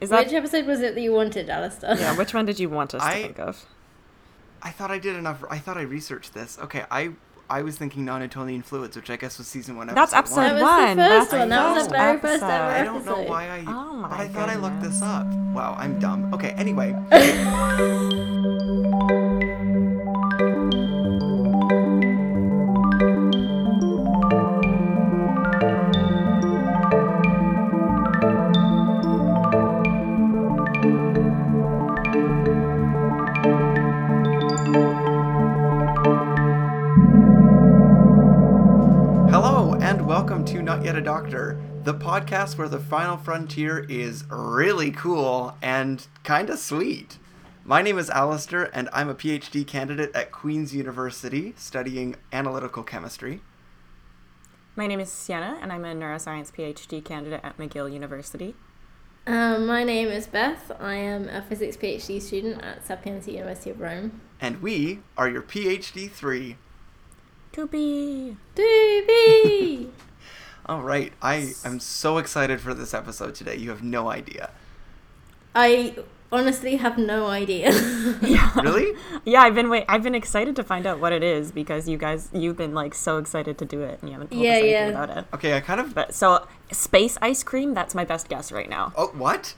Is that Which episode was it that you wanted, Alistair? yeah? Which one did you want us I- to think of? I thought I did enough. I thought I researched this. Okay, I I was thinking non-Newtonian fluids, which I guess was season one. That's episode episode That was one. the first That's one. That was the the very first episode. I don't know why I. Oh my but I thought I looked this up. Wow, I'm dumb. Okay, anyway. podcast where the final frontier is really cool and kinda sweet. My name is Alistair, and I'm a PhD candidate at Queen's University studying analytical chemistry. My name is Sienna, and I'm a neuroscience PhD candidate at McGill University. Um, my name is Beth. I am a physics PhD student at Sapienza University of Rome. And we are your PhD 3. To be. Doobie! All right, I am so excited for this episode today. You have no idea. I honestly have no idea. Really? Yeah, I've been wait. I've been excited to find out what it is because you guys, you've been like so excited to do it, and you haven't told Yeah, us anything yeah. about it. Okay, I kind of. But so space ice cream. That's my best guess right now Oh, what?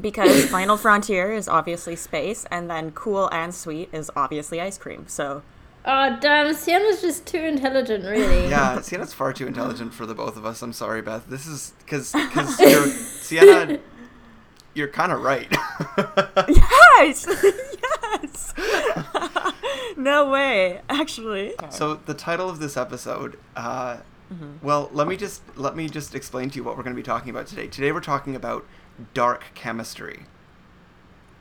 because Final Frontier is obviously space, and then cool and sweet is obviously ice cream. So oh, damn. Sienna's just too intelligent, really. Yeah, Sienna's far too intelligent for the both of us. I'm sorry, Beth. This is because because you're Sienna. You're kind of right. yes, yes. no way, actually. so the title of this episode. Uh, Well, let me just let me just explain to you what we're going to be talking about today. Today we're talking about dark chemistry,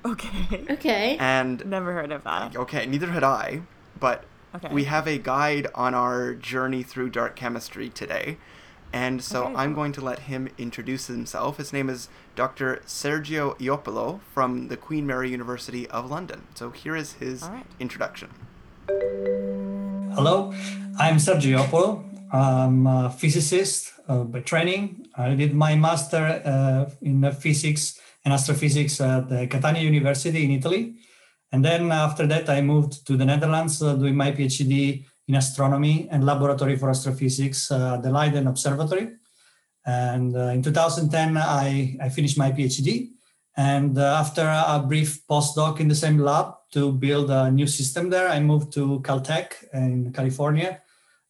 Okay. Okay. and Never heard of that. okay, neither had I, but Okay. we have a guide on our journey through dark chemistry today. And so Okay, I'm going to let him introduce himself. His name is Dr. Sergio Ioppolo from the Queen Mary University of London. So here is his All right. introduction. Hello, I'm Sergio Ioppolo. I'm a physicist uh, by training. I did my master uh, in physics and astrophysics at the Catania University in Italy. And then after that, I moved to the Netherlands uh, doing my PhD in astronomy and laboratory for astrophysics uh, at the Leiden Observatory. And uh, in 2010, I, I finished my PhD. And after a brief postdoc in the same lab to build a new system there, I moved to Caltech in California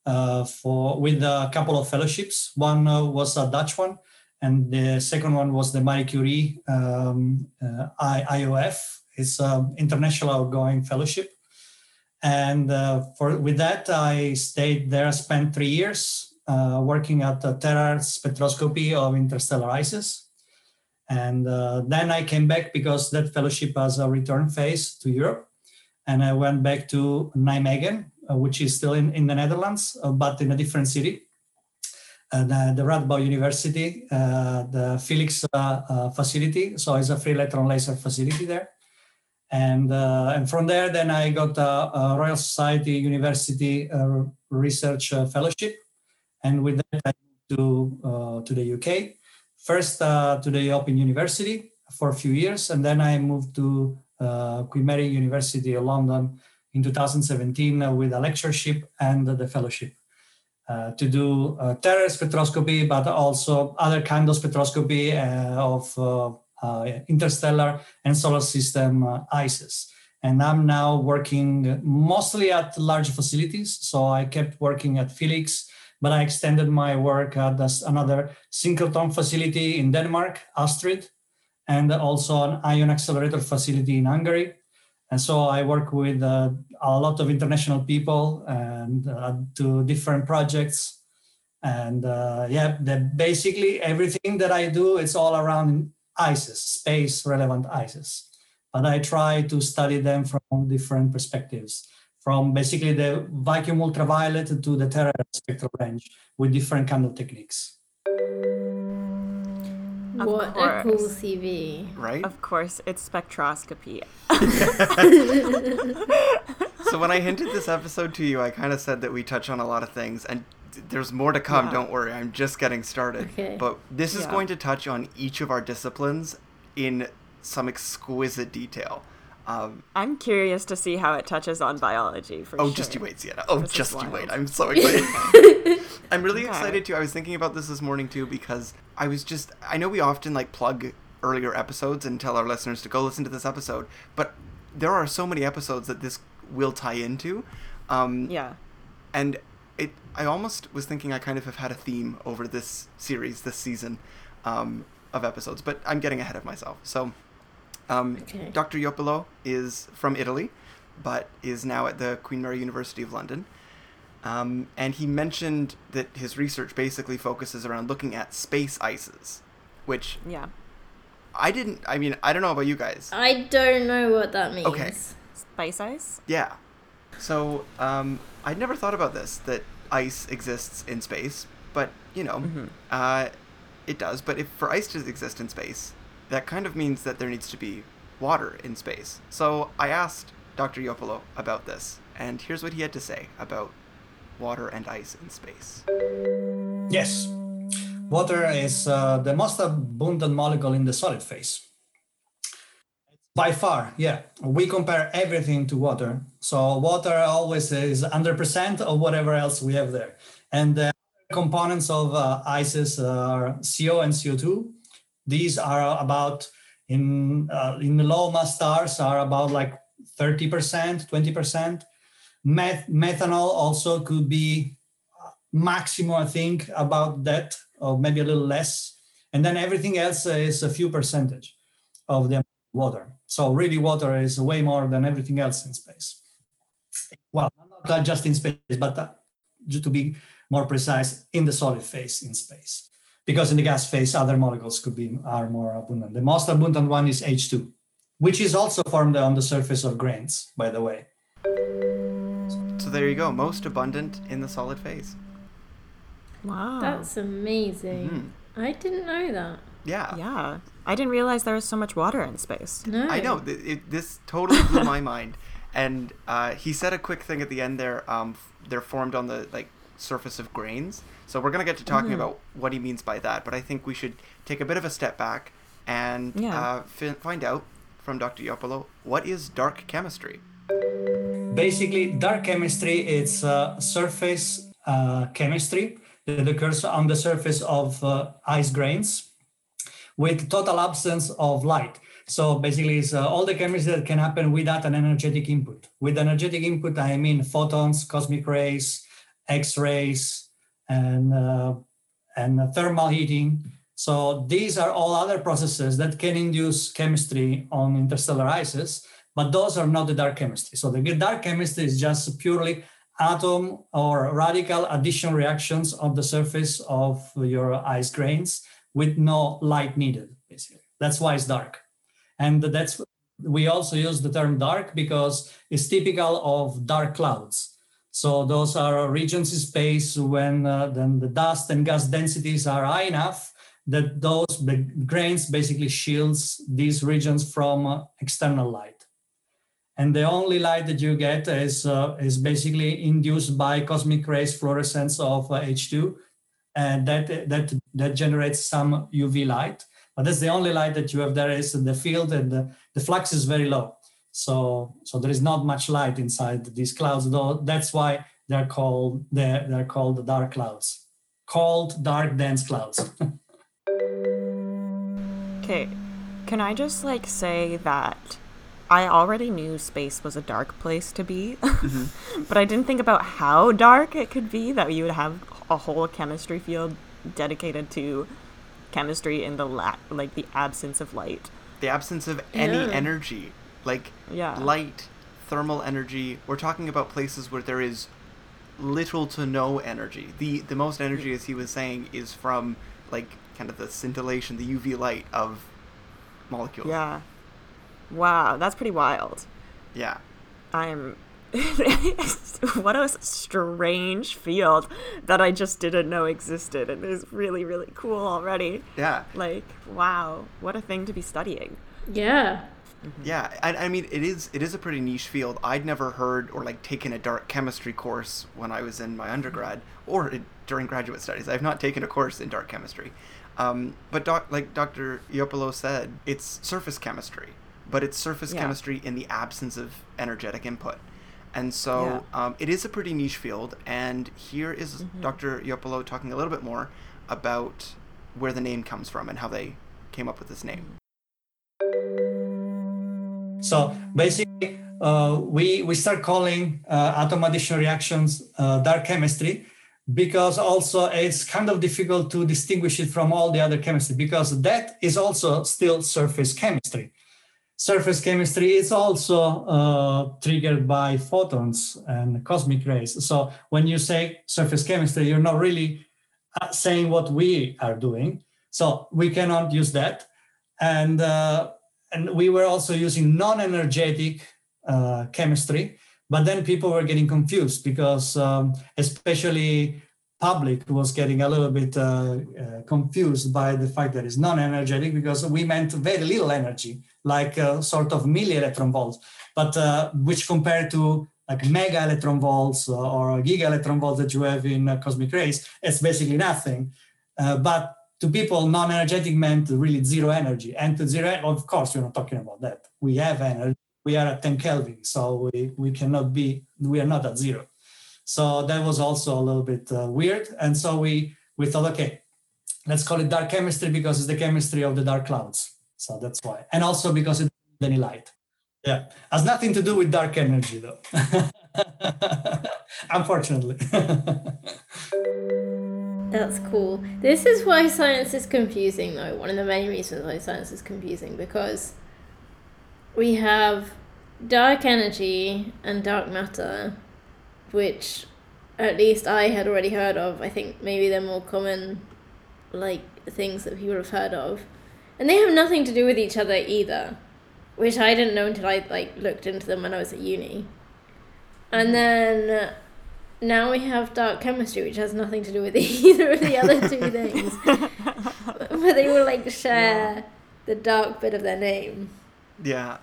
uh, for with a couple of fellowships. One uh, was a Dutch one, and the second one was the Marie Curie um, uh, IOF. It's an international outgoing fellowship. And uh, for with that, I stayed there, spent three years uh, working at the Terra spectroscopy of interstellar ices. And uh, then I came back because that fellowship has a return phase to Europe. And I went back to Nijmegen, which is still in, in the Netherlands, but in a different city. Uh, the, Radboud University, uh, the Felix uh, facility. So it's a free electron laser facility there. And, uh, and from there, then I got a, a Royal Society University uh, Research uh, Fellowship. And with that, I moved to, uh, to the UK first uh, to the Open University for a few years, and then I moved to uh, Queen Mary University of London in 2017 uh, with a lectureship and the fellowship. To do uh, Terra spectroscopy, but also other kind of spectroscopy of interstellar and solar system uh, ICES. And I'm now working mostly at large facilities. So I kept working at Felix, but I extended my work at another synchrotron facility in Denmark, Astrid, and also an ion accelerator facility in Hungary. And so I work with uh, a lot of international people and uh, do different projects. And uh, yeah, basically everything that I do, it's all around ICES, space relevant ices. But I try to study them from different perspectives from basically the vacuum ultraviolet to the Terra spectral range with different kind of techniques. Of what a cool. CV. Right? Of course, it's spectroscopy. so when I hinted this episode to you, I kind of said that we touch on a lot of things, and th- there's more to come. Yeah. Don't worry, I'm just getting started. Okay. But this is Yeah. going to touch on each of our disciplines in some exquisite detail. Um, I'm curious to see how it touches on biology for oh, sure. just you wait, Sienna. Oh, This just you wait. I'm so excited. I'm really Okay. excited too. I was thinking about this this morning too because I was just. I know we often like plug earlier episodes and tell our listeners to go listen to this episode, but there are so many episodes that this will tie into. Um, Yeah. and it i almost was thinking i kind of have had a theme over this series this season um, of episodes but i'm getting ahead of myself so um, Okay. dr Ioppolo is from italy but is now at the queen mary university of london um, and he mentioned that his research basically focuses around looking at space ices which Yeah. i didn't i mean i don't know about you guys I don't know what that means. Okay. Spice ice? Yeah. So, um, I'd never thought about this that ice exists in space, but you know, Mhm. uh, it does. But if for ice to exist in space, that kind of means that there needs to be water in space. So I asked Dr. Ioppolo about this, and here's what he had to say about water and ice in space. Yes, water is uh, the most abundant molecule in the solid phase. By far, yeah. We compare everything to water. So water always is 100% of whatever else we have there. And the components of uh, ices are CO and CO2. These are about in uh, in the low mass stars are about like 30%, 20%. Meth- methanol also could be maximum, I think, about that, or maybe a little less. And then everything else is a few percentage of the water. So really, water is way more than everything else in space. Well, not just in space, but uh, just to be more precise, in the solid phase in space. Because in the gas phase, other molecules could be are more abundant. The most abundant one is H2, which is also formed on the surface of grains, by the way. So there you go, most abundant in the solid phase. Wow. That's amazing. Mhm. I didn't know that. Yeah. yeah. I didn't realize there was so much water in space. No. I know. Th- It, this totally blew my mind. And uh, he said a quick thing at the end there. Um, f- they're formed on the like surface of grains. So we're gonna get to talking Mhm. about what he means by that. But I think we should take a bit of a step back and Yeah. uh, fi- find out from Dr. Ioppolo what is dark chemistry. Basically, dark chemistry it's uh, surface uh, chemistry that occurs on the surface of uh, ice grains with total absence of light. So basically, it's uh, all the chemistry that can happen without an energetic input. With energetic input, I mean photons, cosmic rays, X-rays, and uh, and thermal heating. So these are all other processes that can induce chemistry on interstellar ices but those are not the dark chemistry. So the dark chemistry is just purely atom or radical addition reactions on the surface of your ice grains with no light needed, basically. That's why it's dark. And that's we also use the term dark because it's typical of dark clouds. So those are regions in space when uh, then the dust and gas densities are high enough that those grains basically shields these regions from uh, external light and the only light that you get is uh, is basically induced by cosmic rays fluorescence of uh, H2, and that that that generates some UV light. But that's the only light that you have there is in the field, and the, the flux is very low. So so there is not much light inside these clouds. Though that's why they're called they're, they're called the dark clouds, cold, dark, dense clouds. Okay. Can I just like say that I already knew space was a dark place to be, mm-hmm. but I didn't think about how dark it could be that you would have a whole chemistry field dedicated to chemistry in the la- like the absence of light. The absence of any Yeah. energy, like Yeah. light, thermal energy. We're talking about places where there is little to no energy. The the most energy, as he was saying, is from like kind of the scintillation, the UV light of molecules. Yeah. Wow, that's pretty wild. Yeah. I'm what a strange field that I just didn't know existed and is really really cool already. Yeah. Like, wow, what a thing to be studying. Yeah. Yeah, and I mean it is it is a pretty niche field. I'd never heard or like taken a dark chemistry course when I was in my undergrad or in, during graduate studies. I've not taken a course in dark chemistry. Um, but doc, like Dr. Ioppolo said, it's surface chemistry, but it's surface Yeah. chemistry in the absence of energetic input. And so um, it is a pretty niche field. And here is Mm-hmm. Dr. Ioppolo talking a little bit more about where the name comes from and how they came up with this name. So basically, uh, we we start calling uh, atom addition reactions uh, dark chemistry because also it's kind of difficult to distinguish it from all the other chemistry because that is also still surface chemistry. Surface chemistry is also uh, triggered by photons and cosmic rays. So when you say surface chemistry, you're not really uh, saying what we are doing. So we cannot use that. And uh, and we were also using non-energetic uh, chemistry but then people were getting confused because um, especially public was getting a little bit uh, uh, confused by the fact that it's non-energetic because we meant very little energy like uh, sort of milli electron volts but uh, which compared to like mega electron volts or giga electron volts that you have in cosmic rays it's basically nothing but to people, non-energetic meant really zero energy. And to zero, of course, we're not talking about that. We have energy. We are at 10 Kelvin, so we, we cannot be, we are not at zero. So that was also a little bit uh, weird. And so we we thought, okay, let's call it dark chemistry because it's the chemistry of the dark clouds. So that's why. And also because it doesn't any light. Yeah. Has nothing to do with dark energy though. Unfortunately. That's cool. This is why science is confusing, though. One of the main reasons why science is confusing because we have dark energy and dark matter, which at least I had already heard of. I think maybe they're more common, like things that people have heard of, and they have nothing to do with each other either, which I didn't know until I like looked into them when I was at uni. And mm-hmm. then now we have dark chemistry, which has nothing to do with either of the other two things. but they will like share the dark bit of their name. Yeah.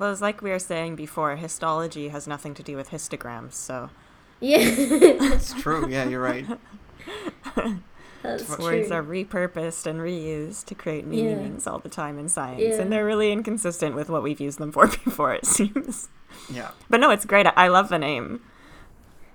Well, it's like we were saying before, histology has nothing to do with histograms, so Yeah, It's true. Yeah, you're right. that's words true. are repurposed and reused to create new Yeah. meanings all the time in science, Yeah. and they're really inconsistent with what we've used them for before, it seems. Yeah. But no, it's great. I love the name.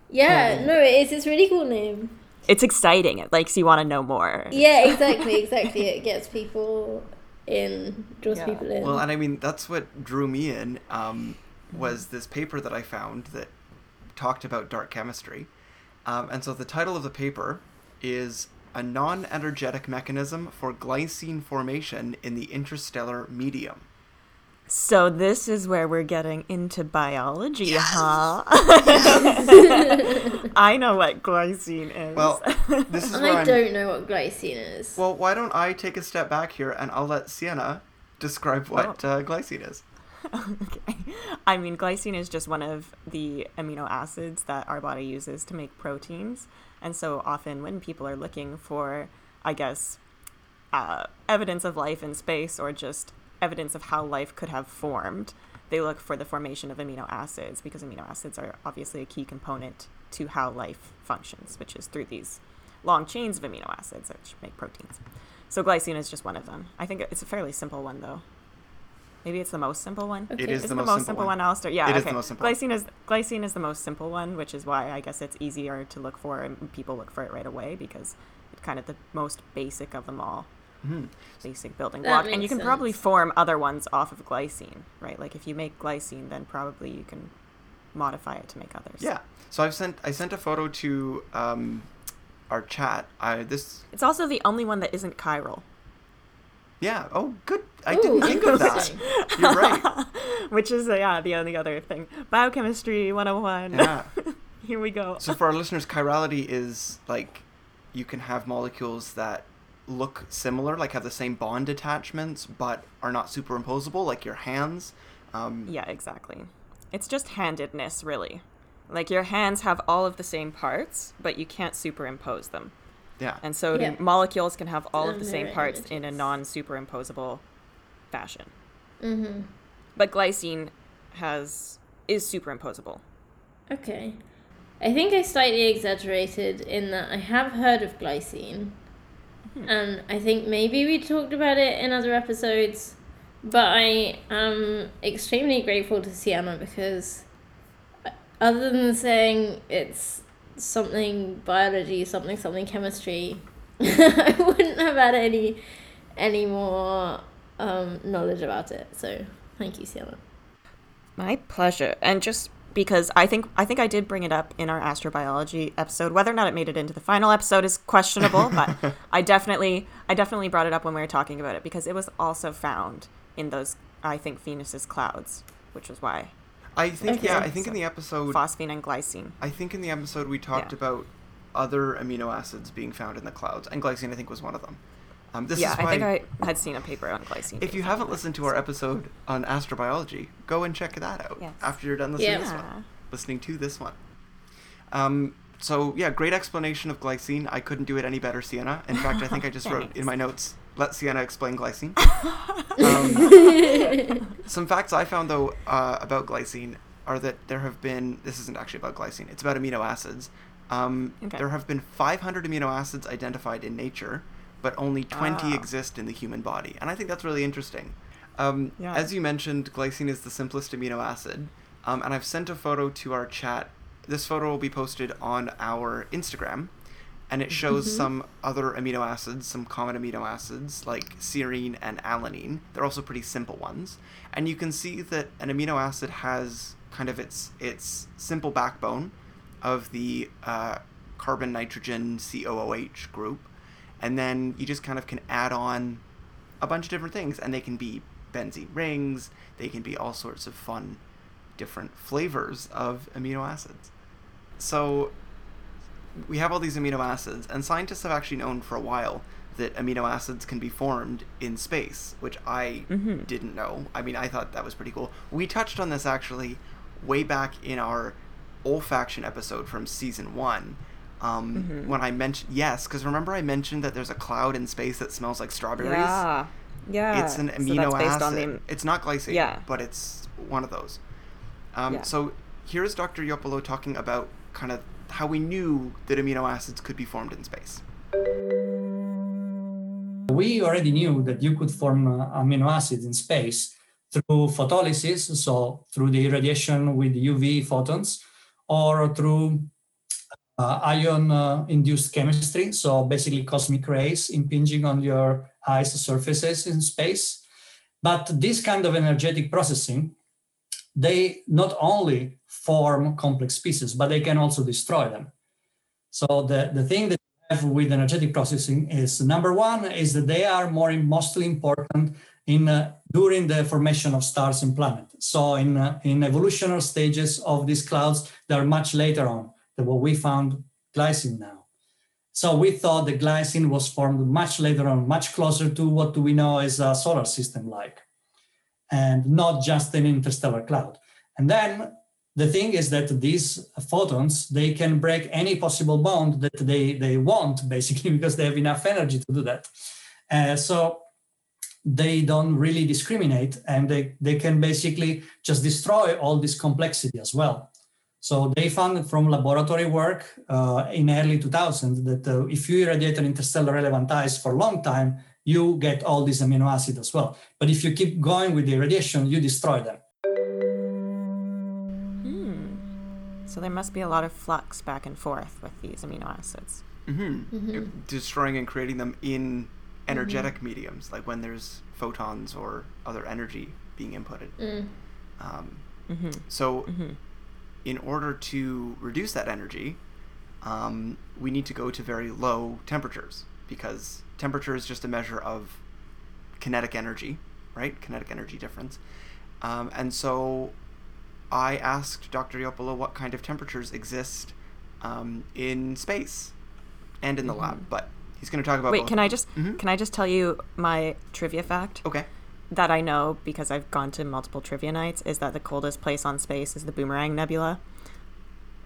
yeah, no, it is. It's a really cool name. It's exciting. It makes you want to know more. Yeah, exactly, exactly. It gets people in, draws Yeah. people in. Well, and I mean that's what drew me in um, was this paper that I found that talked about dark chemistry, um, and so the title of the paper is a non-energetic mechanism for glycine formation in the interstellar medium. So this is where we're getting into biology, huh? I know what glycine is. Well, this is where I I'm. don't know what glycine is. Well, why don't I take a step back here and I'll let Sienna describe what Oh. uh, glycine is. okay. I mean, glycine is just one of the amino acids that our body uses to make proteins. And so often when people are looking for, I guess, uh, evidence of life in space or just evidence of how life could have formed, they look for the formation of amino acids because amino acids are obviously a key component to how life functions, which is through these long chains of amino acids which make proteins. So glycine is just one of them. I think it's a fairly simple one though. Maybe it's the most simple one. Okay. It is Is the most, the most simple, simple one. one, Alistair? Yeah, It okay. is the most simple. Glycine is glycine is the most simple one, which is why I guess it's easier to look for and people look for it right away because it's kind of the most basic of them all. Mhm. Basic building That block, and you makes can probably form other ones off of glycine, right? Like if you make glycine, then probably you can modify it to make others. Yeah. So I've sent I sent a photo to um, our chat. I this It's also the only one that isn't chiral, yeah. Oh, good. I Ooh, didn't think of that. You're right. which is uh, yeah the only other thing. Biochemistry 101. Yeah. Here we go. So for our listeners, chirality is like you can have molecules that look similar, like have the same bond attachments, but are not superimposable, like your hands. Um, Yeah, exactly. It's just handedness, really. Like your hands have all of the same parts, but you can't superimpose them. yeah. And so Yeah. the molecules can have all of The the same mirror parts in a non superimposable fashion. Mm-hmm. But glycine has is superimposable. Okay. I think I slightly exaggerated in that I have heard of glycine, and I think maybe we talked about it in other episodes, but I am extremely grateful to Sienna because uh, other than saying it's something biology, something something chemistry, I wouldn't have had any any more um, knowledge about it. So thank you, Sienna. My pleasure. And just because I think I think I did bring it up in our astrobiology episode. Whether or not it made it into the final episode is questionable, but I definitely I definitely brought it up when we were talking about it because it was also found in those I think Venus's clouds, which is why I think yeah, I think in the episode phosphine and glycine. I think in the episode we talked Yeah. about other amino acids being found in the clouds, and glycine I think was one of them. Um, this yeah, is why I think I had seen a paper on glycine. if you haven't in listened to our so- episode on astrobiology, go and check that out Yes. after you're done listening Yeah. to this one. Listening to this one. Um, so yeah, great explanation of glycine. I couldn't do it any better, Sienna. In fact, I think I just wrote in my notes, "Let Sienna explain glycine." um, some facts I found though uh, about glycine are that there have been. This isn't actually about glycine. It's about amino acids. Um, Okay. There have been 500 amino acids identified in nature, but only 20 Ah. exist in the human body, and I think that's really interesting. Um, Yeah. As you mentioned, glycine is the simplest amino acid, um, and I've sent a photo to our chat. This photo will be posted on our Instagram, and it shows Mhm. some other amino acids, some common amino acids like serine and alanine. They're also pretty simple ones, and you can see that an amino acid has kind of its its simple backbone of the uh, carbon nitrogen COOH group, and then you just kind of can add on a bunch of different things, and they can be benzene rings. They can be all sorts of fun, different flavors of amino acids. So we have all these amino acids, and scientists have actually known for a while that amino acids can be formed in space, which I Mhm. didn't know. I mean, I thought that was pretty cool. We touched on this actually way back in our olfaction episode from season one. Um, Mhm. When I mentioned yes, because remember I mentioned that there's a cloud in space that smells like strawberries. Yeah. Yeah. It's an So amino that's based acid. on the It's not glycine, Yeah. but it's one of those. Um, Yeah. So here's Dr. Ioppolo talking about kind of how we knew that amino acids could be formed in space. We already knew that you could form uh, amino acids in space through photolysis, so through the irradiation with UV photons, or through uh, ion uh, induced chemistry, so basically cosmic rays impinging on your eyes surfaces in space. But this kind of energetic processing, they not only form complex species, but they can also destroy them. So the, the thing that we have with energetic processing is number one is that they are more mostly important in uh, during the formation of stars and planets. So in uh, in evolutionary stages of these clouds, they are much later on than what we found glycine now. So we thought the glycine was formed much later on, much closer to what do we know as a solar system like, and not just an interstellar cloud. And then the thing is that these photons they can break any possible bond that they they want basically because they have enough energy to do that. Uh, so they don't really discriminate and they, they can basically just destroy all this complexity as well. So they found from laboratory work uh, in early 2000 that uh, if you irradiate an interstellar relevant ice for a long time, you get all these amino acids as well. But if you keep going with the irradiation, you destroy them. Hmm. So there must be a lot of flux back and forth with these amino acids. Mm-hmm. Destroying and creating them in energetic mediums, like when there's photons or other energy being inputted. Mm. Um, Mm-hmm. so, Mm-hmm. In order to reduce that energy, um, we need to go to very low temperatures because temperature is just a measure of kinetic energy, right? Kinetic energy difference. Um, and so I asked Dr. Ioppolo what kind of temperatures exist um, in space and in the lab, but he's going to talk about. Wait, can I just Mhm. can I just tell you my trivia fact Okay. That I know because I've gone to multiple trivia nights is that the coldest place on space is the Boomerang Nebula.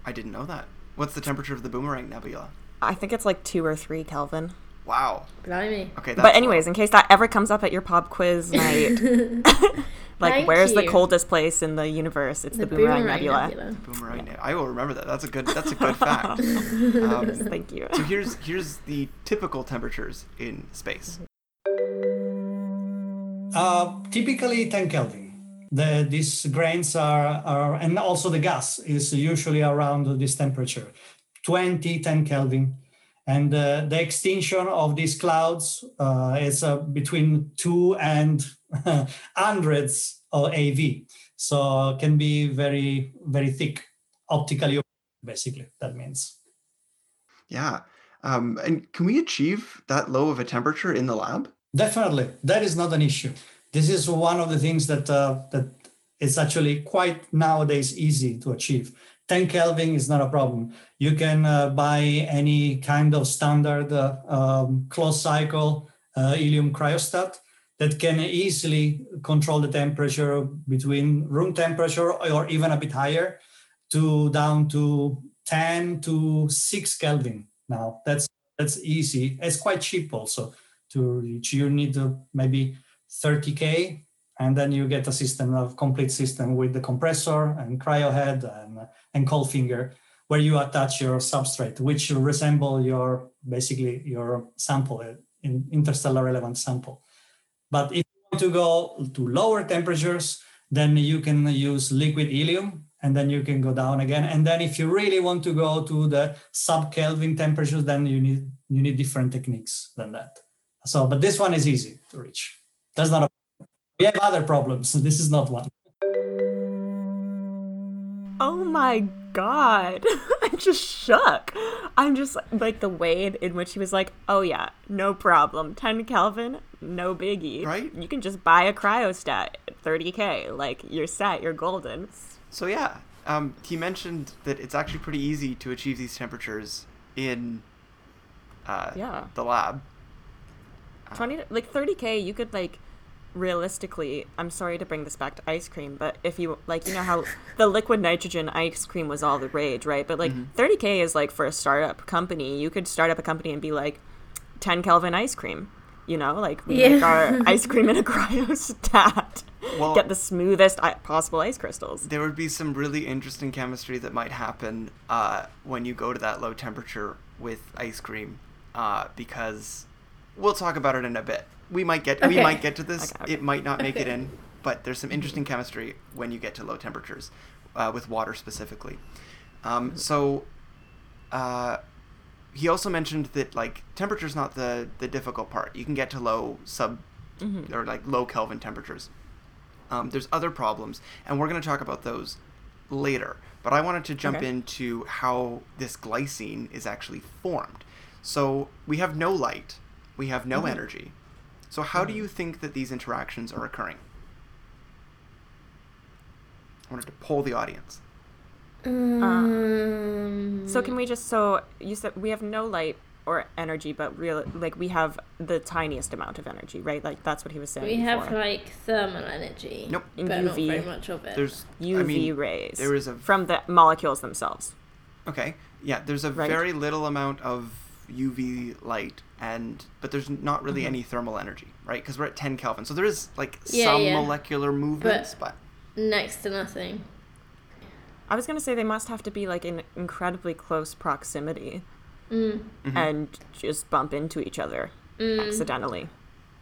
I didn't know that. What's the temperature of the Boomerang Nebula? I think it's like two or three Kelvin. Wow. Blimey. Okay. That's but anyways, in case that ever comes up at your pop quiz night, Like, Thank where's the coldest place in the universe? It's the, Boomerang, Nebula. Boomerang. net. I will remember that. That's a good. That's a good fact. Um, Thank you. so here's here's the typical temperatures in space. Uh, typically 10 Kelvin. The, these grains are, are, and also the gas is usually around this temperature, 20, 10 Kelvin. And uh, the extinction of these clouds uh, is uh, between two and hundreds of AV. So can be very, very thick optically, basically, that means. Yeah. Um, and can we achieve that low of a temperature in the lab? Definitely, that is not an issue. This is one of the things that uh, that is actually quite nowadays easy to achieve. 10 Kelvin is not a problem. You can uh, buy any kind of standard uh, um, closed cycle uh, helium cryostat that can easily control the temperature between room temperature or even a bit higher to down to 10 to 6 Kelvin. Now that's that's easy. It's quite cheap also to reach. You need uh, maybe 30k, and then you get a system, a complete system with the compressor and cryo head and and cold finger, where you attach your substrate, which resemble your basically your sample, uh, in interstellar relevant sample. But if you want to go to lower temperatures, then you can use liquid helium and then you can go down again. And then if you really want to go to the sub Kelvin temperatures, then you need you need different techniques than that. So, but this one is easy to reach. That's not a we have other problems. So this is not one. Oh my god. I'm just shook. I'm just like the way in- in which he was like, oh yeah, no problem. 10 Kelvin, no biggie. Right? You can just buy a cryostat, at 30k. Like, you're set, you're golden. So yeah, um, he mentioned that it's actually pretty easy to achieve these temperatures in uh, Yeah. the lab. 20 like 30k you could like realistically i'm sorry to bring this back to ice cream but if you like you know how the liquid nitrogen ice cream was all the rage right? But like 30k is like for a startup company you could start up a company and be like 10 kelvin ice cream you know? Like we make our ice cream in a cryostat Well- get the smoothest possible ice crystals. There would be some really interesting chemistry that might happen uh, when you go to that low temperature with ice cream, uh, because we'll talk about it in a bit. We might get we might get to this. Okay, okay. It might not make it in, but there's some interesting chemistry when you get to low temperatures, uh, with water specifically. Um, so, uh, he also mentioned that like temperature's not the the difficult part. You can get to low sub or like low Kelvin temperatures. Um, there's other problems, and we're going to talk about those later. But I wanted to jump Okay. into how this glycine is actually formed. So we have no light, we have no energy. So how do you think that these interactions are occurring? I wanted to poll the audience. Um, so can we just so you said we have no light or energy but real like we have the tiniest amount of energy right like that's what he was saying we have like thermal energy. Nope. In But not UV. very much of it. There's UV I mean, rays there is a from the molecules themselves. Okay. Yeah, there's a Right. very little amount of UV light and but there's not really Mm-hmm. any thermal energy, right? Cuz we're at 10 Kelvin. So there is like Yeah, some yeah. molecular movements, but, Next to nothing. I was gonna say they must have to be like in incredibly close proximity Mm. Mhm. and just bump into each other Mm. accidentally.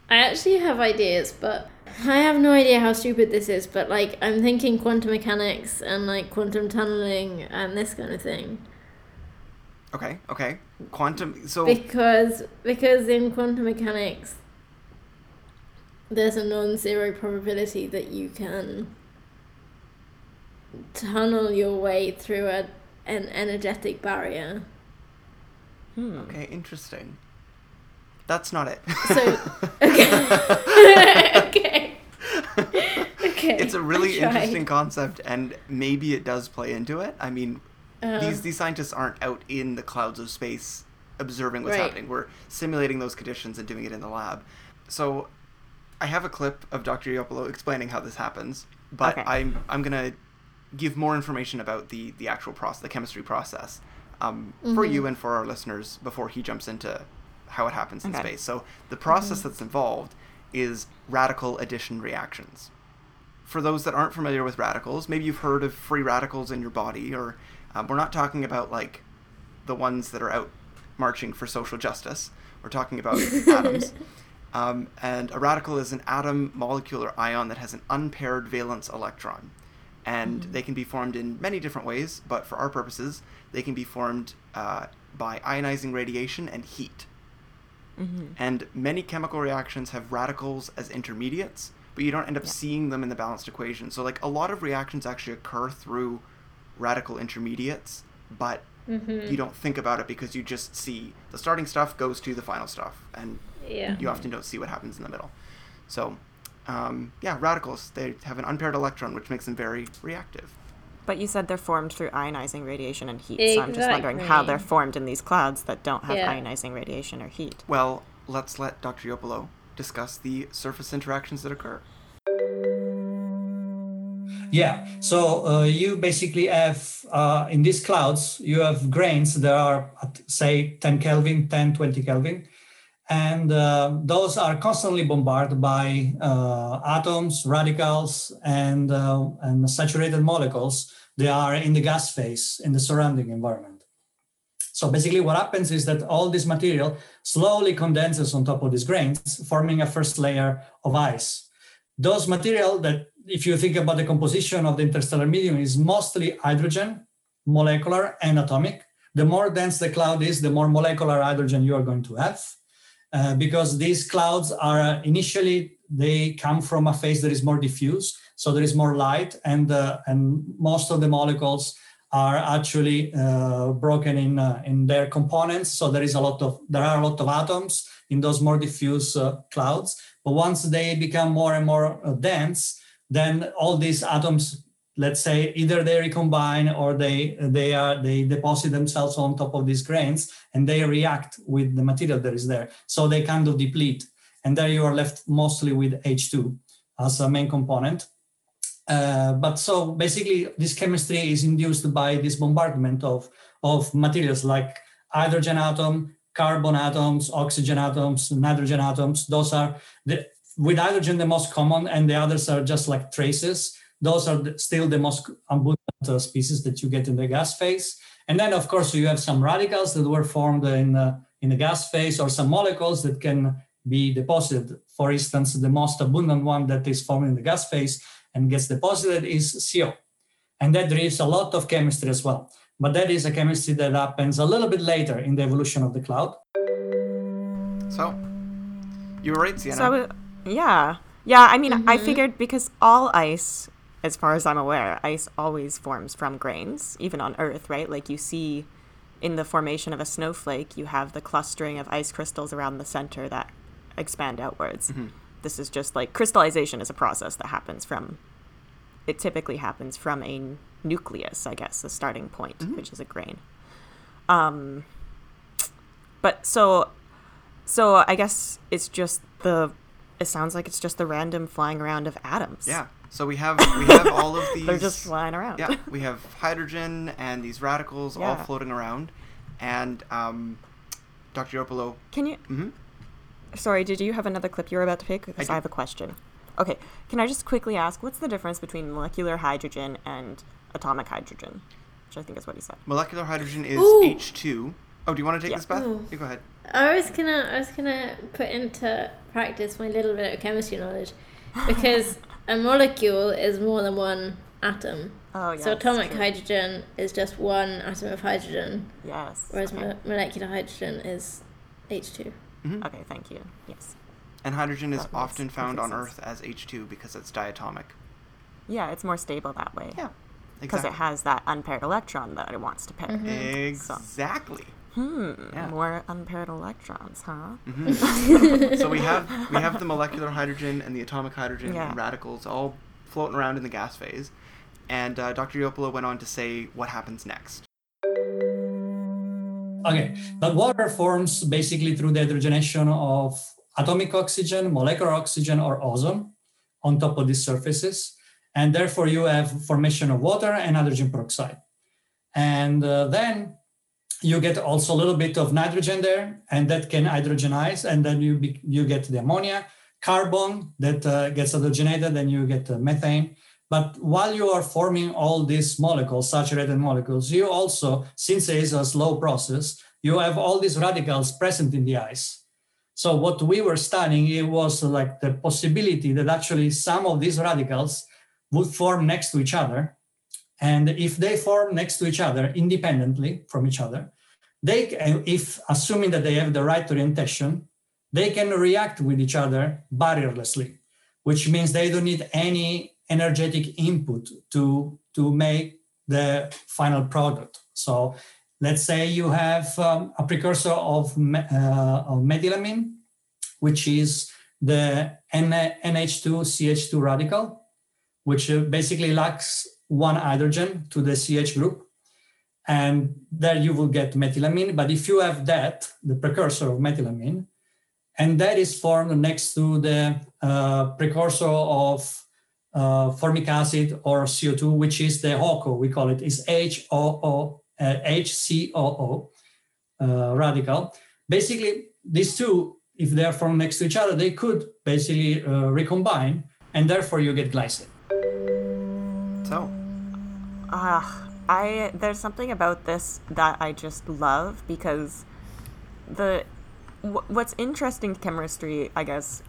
I actually have ideas, but I have no idea how stupid this is. But like, I'm thinking quantum mechanics and like quantum tunneling and this kind of thing. Okay, okay. Quantum so Because because in quantum mechanics, there's a non-zero probability that you can tunnel your way through a an energetic barrier. Hmm. okay, interesting. That's not it. So okay, okay, okay. it's a really interesting concept and maybe it does play into it. I mean, Uh, these these scientists aren't out in the clouds of space observing what's Right. happening. We're simulating those conditions and doing it in the lab. So I have a clip of Dr. Ioppolo explaining how this happens, but Okay. I'm I'm gonna give more information about the the actual process, the chemistry process, um, for Mm-hmm. you and for our listeners before he jumps into how it happens in space. So the process Mm-hmm. that's involved is radical addition reactions. for those that aren't familiar with radicals, maybe you've heard of free radicals in your body, or um, we're not talking about like the ones that are out marching for social justice. We're talking about atoms. Um, and a radical is an atom, molecule, or ion that has an unpaired valence electron. And they can be formed in many different ways, but for our purposes, they can be formed uh, by ionizing radiation and heat. And many chemical reactions have radicals as intermediates, but you don't end up seeing them in the balanced equation. So, like, a lot of reactions actually occur through radical intermediates, but you don't think about it because you just see the starting stuff goes to the final stuff, and Yeah. you often don't see what happens in the middle. So, um, yeah, radicals, they have an unpaired electron, which makes them very reactive. But you said they're formed through ionizing radiation and heat. So I'm just wondering how they're formed in these clouds that don't have Yeah. ionizing radiation or heat. Well, let's let Dr. Ioppolo discuss the surface interactions that occur. Yeah. So uh, you basically have uh, in these clouds, you have grains that are at say 10 Kelvin, 10, 20 Kelvin. And uh, those are constantly bombarded by uh, atoms, radicals, and, uh, and saturated molecules. They are in the gas phase in the surrounding environment. So basically, what happens is that all this material slowly condenses on top of these grains, forming a first layer of ice. Those material that, if you think about the composition of the interstellar medium, is mostly hydrogen, molecular and atomic. The more dense the cloud is, the more molecular hydrogen you are going to have, uh, because these clouds are initially they come from a phase that is more diffuse, so there is more light, and uh, and most of the molecules are actually uh, broken in uh, in their components. So there is a lot of there are a lot of atoms in those more diffuse uh, clouds. But once they become more and more uh, dense, then all these atoms, let's say, either they recombine or they they are they deposit themselves on top of these grains and they react with the material that is there. So they kind of deplete, and there you are left mostly with H2 as a main component. Uh, but so basically, this chemistry is induced by this bombardment of, of materials like hydrogen atom, carbon atoms, oxygen atoms, nitrogen atoms. Those are the, with hydrogen the most common, and the others are just like traces. Those are the, still the most abundant uh, species that you get in the gas phase. And then, of course, you have some radicals that were formed in uh, in the gas phase, or some molecules that can be deposited. For instance, the most abundant one that is formed in the gas phase and gets deposited is CO. And that drives a lot of chemistry as well. But that is a chemistry that happens a little bit later in the evolution of the cloud. So, you were right, Sienna. So, yeah. Yeah, I mean, I mm-hmm. figured because all ice, as far as I'm aware, ice always forms from grains, even on Earth, right? Like you see in the formation of a snowflake, you have the clustering of ice crystals around the center that expand outwards. Mm-hmm. This is just like crystallization is a process that happens from, it typically happens from a n- nucleus, I guess, the starting point, mm-hmm. which is a grain. Um, but so, so I guess it's just the, it sounds like it's just the random flying around of atoms. yeah. So we have we have all of these. They're just flying around. yeah, we have hydrogen and these radicals all floating around, and um, Dr. Ioppolo. Can you? Mhm. Sorry, did you have another clip you were about to pick? Because do. I, have a question. Okay, can I just quickly ask what's the difference between molecular hydrogen and atomic hydrogen? Which I think is what he said. Molecular hydrogen is Ooh. H2. Oh, do you want to take Yeah. this, Beth? Ooh. You go ahead. I was gonna I was gonna put into practice my little bit of chemistry knowledge because a molecule is more than one atom. Oh yeah. so atomic true. hydrogen is just one atom of hydrogen, Yes. whereas okay. mo- molecular hydrogen is H two. Mm-hmm. okay, thank you. Yes. And hydrogen is often found on Earth as H2 because it's diatomic. Yeah, it's more stable that way. Yeah, Because exactly. it has that unpaired electron that it wants to pair. Mm-hmm. So, Exactly. Hmm, Yeah. more unpaired electrons, huh? so we have we have the molecular hydrogen and the atomic hydrogen Yeah. and radicals all floating around in the gas phase. And uh, Dr. Ioppolo went on to say what happens next. Okay, but water forms basically through the hydrogenation of atomic oxygen, molecular oxygen, or ozone on top of these surfaces. And therefore, you have formation of water and hydrogen peroxide. And uh, then you get also a little bit of nitrogen there, and that can hydrogenize, and then you, be, you get the ammonia. carbon that uh, gets hydrogenated, then you get uh, methane. But while you are forming all these molecules, saturated molecules, you also, since it is a slow process, you have all these radicals present in the ice. So what we were studying it was like the possibility that actually some of these radicals would form next to each other. And if they form next to each other independently from each other, they if assuming that they have the right orientation, they can react with each other barrierlessly, which means they don't need any energetic input to, to make the final product. So let's say you have um, a precursor of, uh, of methylamine, which is the NH2CH2 radical, which uh, basically lacks one hydrogen to the CH group. And there you will get methylamine. But if you have that, the precursor of methylamine, and that is formed next to the uh, precursor of uh, formic acid or CO2, which is the HOCO, we call it, is HOO, uh, HCOO uh, radical. Basically, these two, if they're formed next to each other, they could basically uh, recombine, and therefore you get glycine. So, ah, I there's something about this that I just love because the what's interesting chemistry, I guess,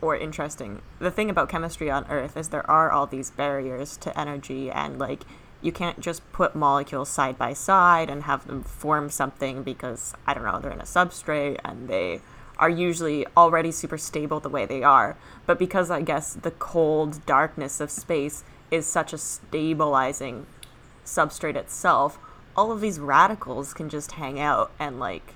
or interesting. The thing about chemistry on Earth is there are all these barriers to energy, and like you can't just put molecules side by side and have them form something because I don't know they're in a substrate and they are usually already super stable the way they are. But because I guess the cold darkness of space is such a stabilizing substrate itself, all of these radicals can just hang out and like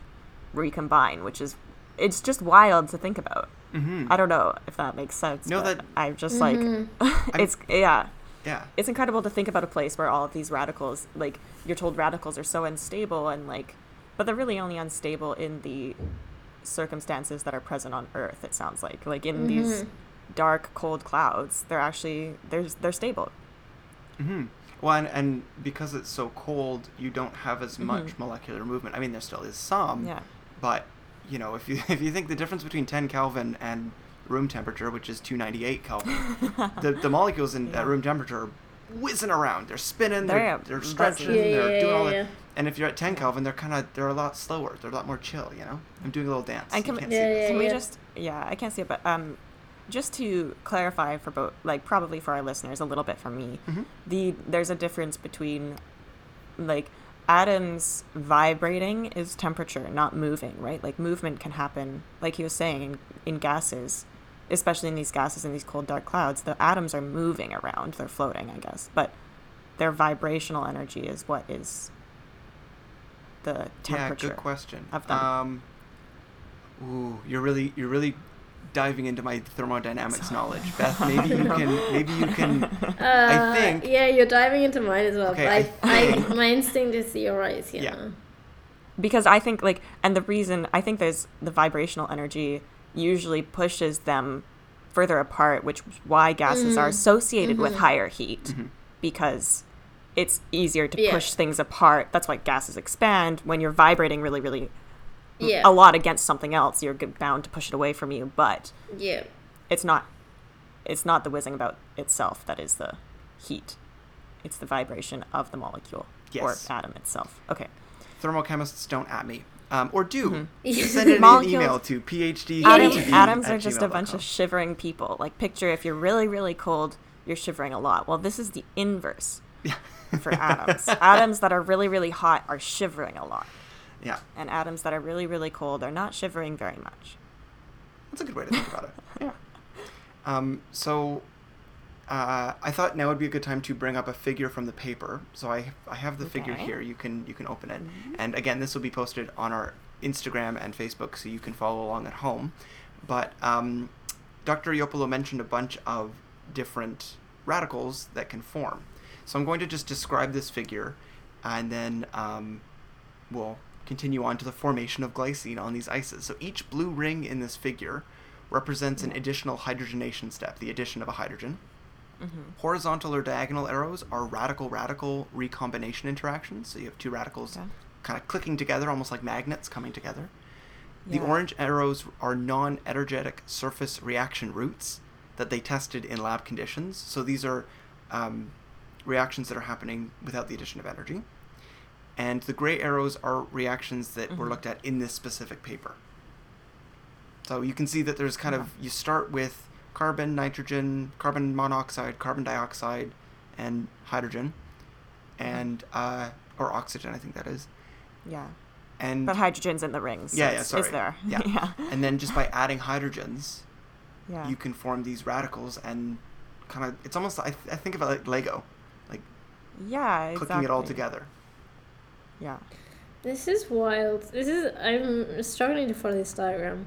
recombine, which is it's just wild to think about. Mm-hmm. I don't know if that makes sense. No, that I'm just mm-hmm. like it's yeah. Yeah. It's incredible to think about a place where all of these radicals, like you're told radicals are so unstable and like but they're really only unstable in the circumstances that are present on Earth, it sounds like. Like in mm-hmm. these dark, cold clouds, they're actually they're they're stable. Mm-hmm. Well, and, and because it's so cold, you don't have as mm-hmm. much molecular movement. I mean, there still is some, yeah. but you know, if you if you think the difference between 10 Kelvin and room temperature, which is 298 Kelvin, the, the molecules in yeah. at room temperature are whizzing around. They're spinning. They're, they're, stretching. Yeah, they're doing all that. And if you're at 10 Kelvin, they're kind of they're a lot slower. They're a lot more chill. You know. I'm doing a little dance. And can, yeah, can we just yeah I can't see it, but um, just to clarify for both like probably for our listeners a little bit for me, mm-hmm. the there's a difference between like atoms vibrating is temperature, not moving, right? Like movement can happen, like he was saying, in, in gases, especially in these gases in these cold, dark clouds. The atoms are moving around; they're floating, I guess, but their vibrational energy is what is the temperature. Yeah, good question. Of them. Um, ooh, you're really, you're really diving into my thermodynamics knowledge. Beth, maybe you can. Maybe you can. Uh, I think. Yeah, you're diving into mine as well. Okay, I, I, I, my instinct is you're right. Yeah. yeah. Because I think like, and the reason I think there's the vibrational energy usually pushes them further apart, which is why gases mm. are associated mm-hmm. with higher heat, mm-hmm. because it's easier to yeah. push things apart. That's why gases expand when you're vibrating really, really yeah. a lot against something else, you're bound to push it away from you. But yeah, it's not it's not the whizzing about itself that is the heat. It's the vibration of the molecule yes. or atom itself. Okay. Thermochemists don't at me. Um, or do mm-hmm. send an email to phd. Atoms, atoms are just a bunch of shivering people. Like picture if you're really really cold, you're shivering a lot. Well, this is the inverse for atoms. atoms that are really really hot are shivering a lot. Yeah. And atoms that are really, really cold are not shivering very much. That's a good way to think about it. Yeah. Um, so uh, I thought now would be a good time to bring up a figure from the paper. So I, I have the okay. figure here. You can you can open it. Mm-hmm. And again, this will be posted on our Instagram and Facebook, so you can follow along at home. But um, Dr. Ioppolo mentioned a bunch of different radicals that can form. So I'm going to just describe this figure, and then um, we'll continue on to the formation of glycine on these ices. So each blue ring in this figure represents an additional hydrogenation step, the addition of a hydrogen. Mm-hmm. Horizontal or diagonal arrows are radical radical recombination interactions. So you have two radicals kind of clicking together, almost like magnets coming together. The orange arrows are non energetic surface reaction routes that they tested in lab conditions. So these are um, reactions that are happening without the addition of energy. And the gray arrows are reactions that were Mhm. looked at in this specific paper. So you can see that there's kind of, you start with carbon, nitrogen, carbon monoxide, carbon dioxide, and hydrogen, and, uh, or oxygen, I think that is. Yeah. And But hydrogen's in the rings. so Yeah, yeah, sorry. It's there. Yeah. yeah. and then just by adding hydrogens, Yeah. you can form these radicals and kind of it's almost I, th- I think of it like Lego, like yeah. Exactly. clicking it all together. Yeah. This is wild. This is I'm struggling to follow this diagram.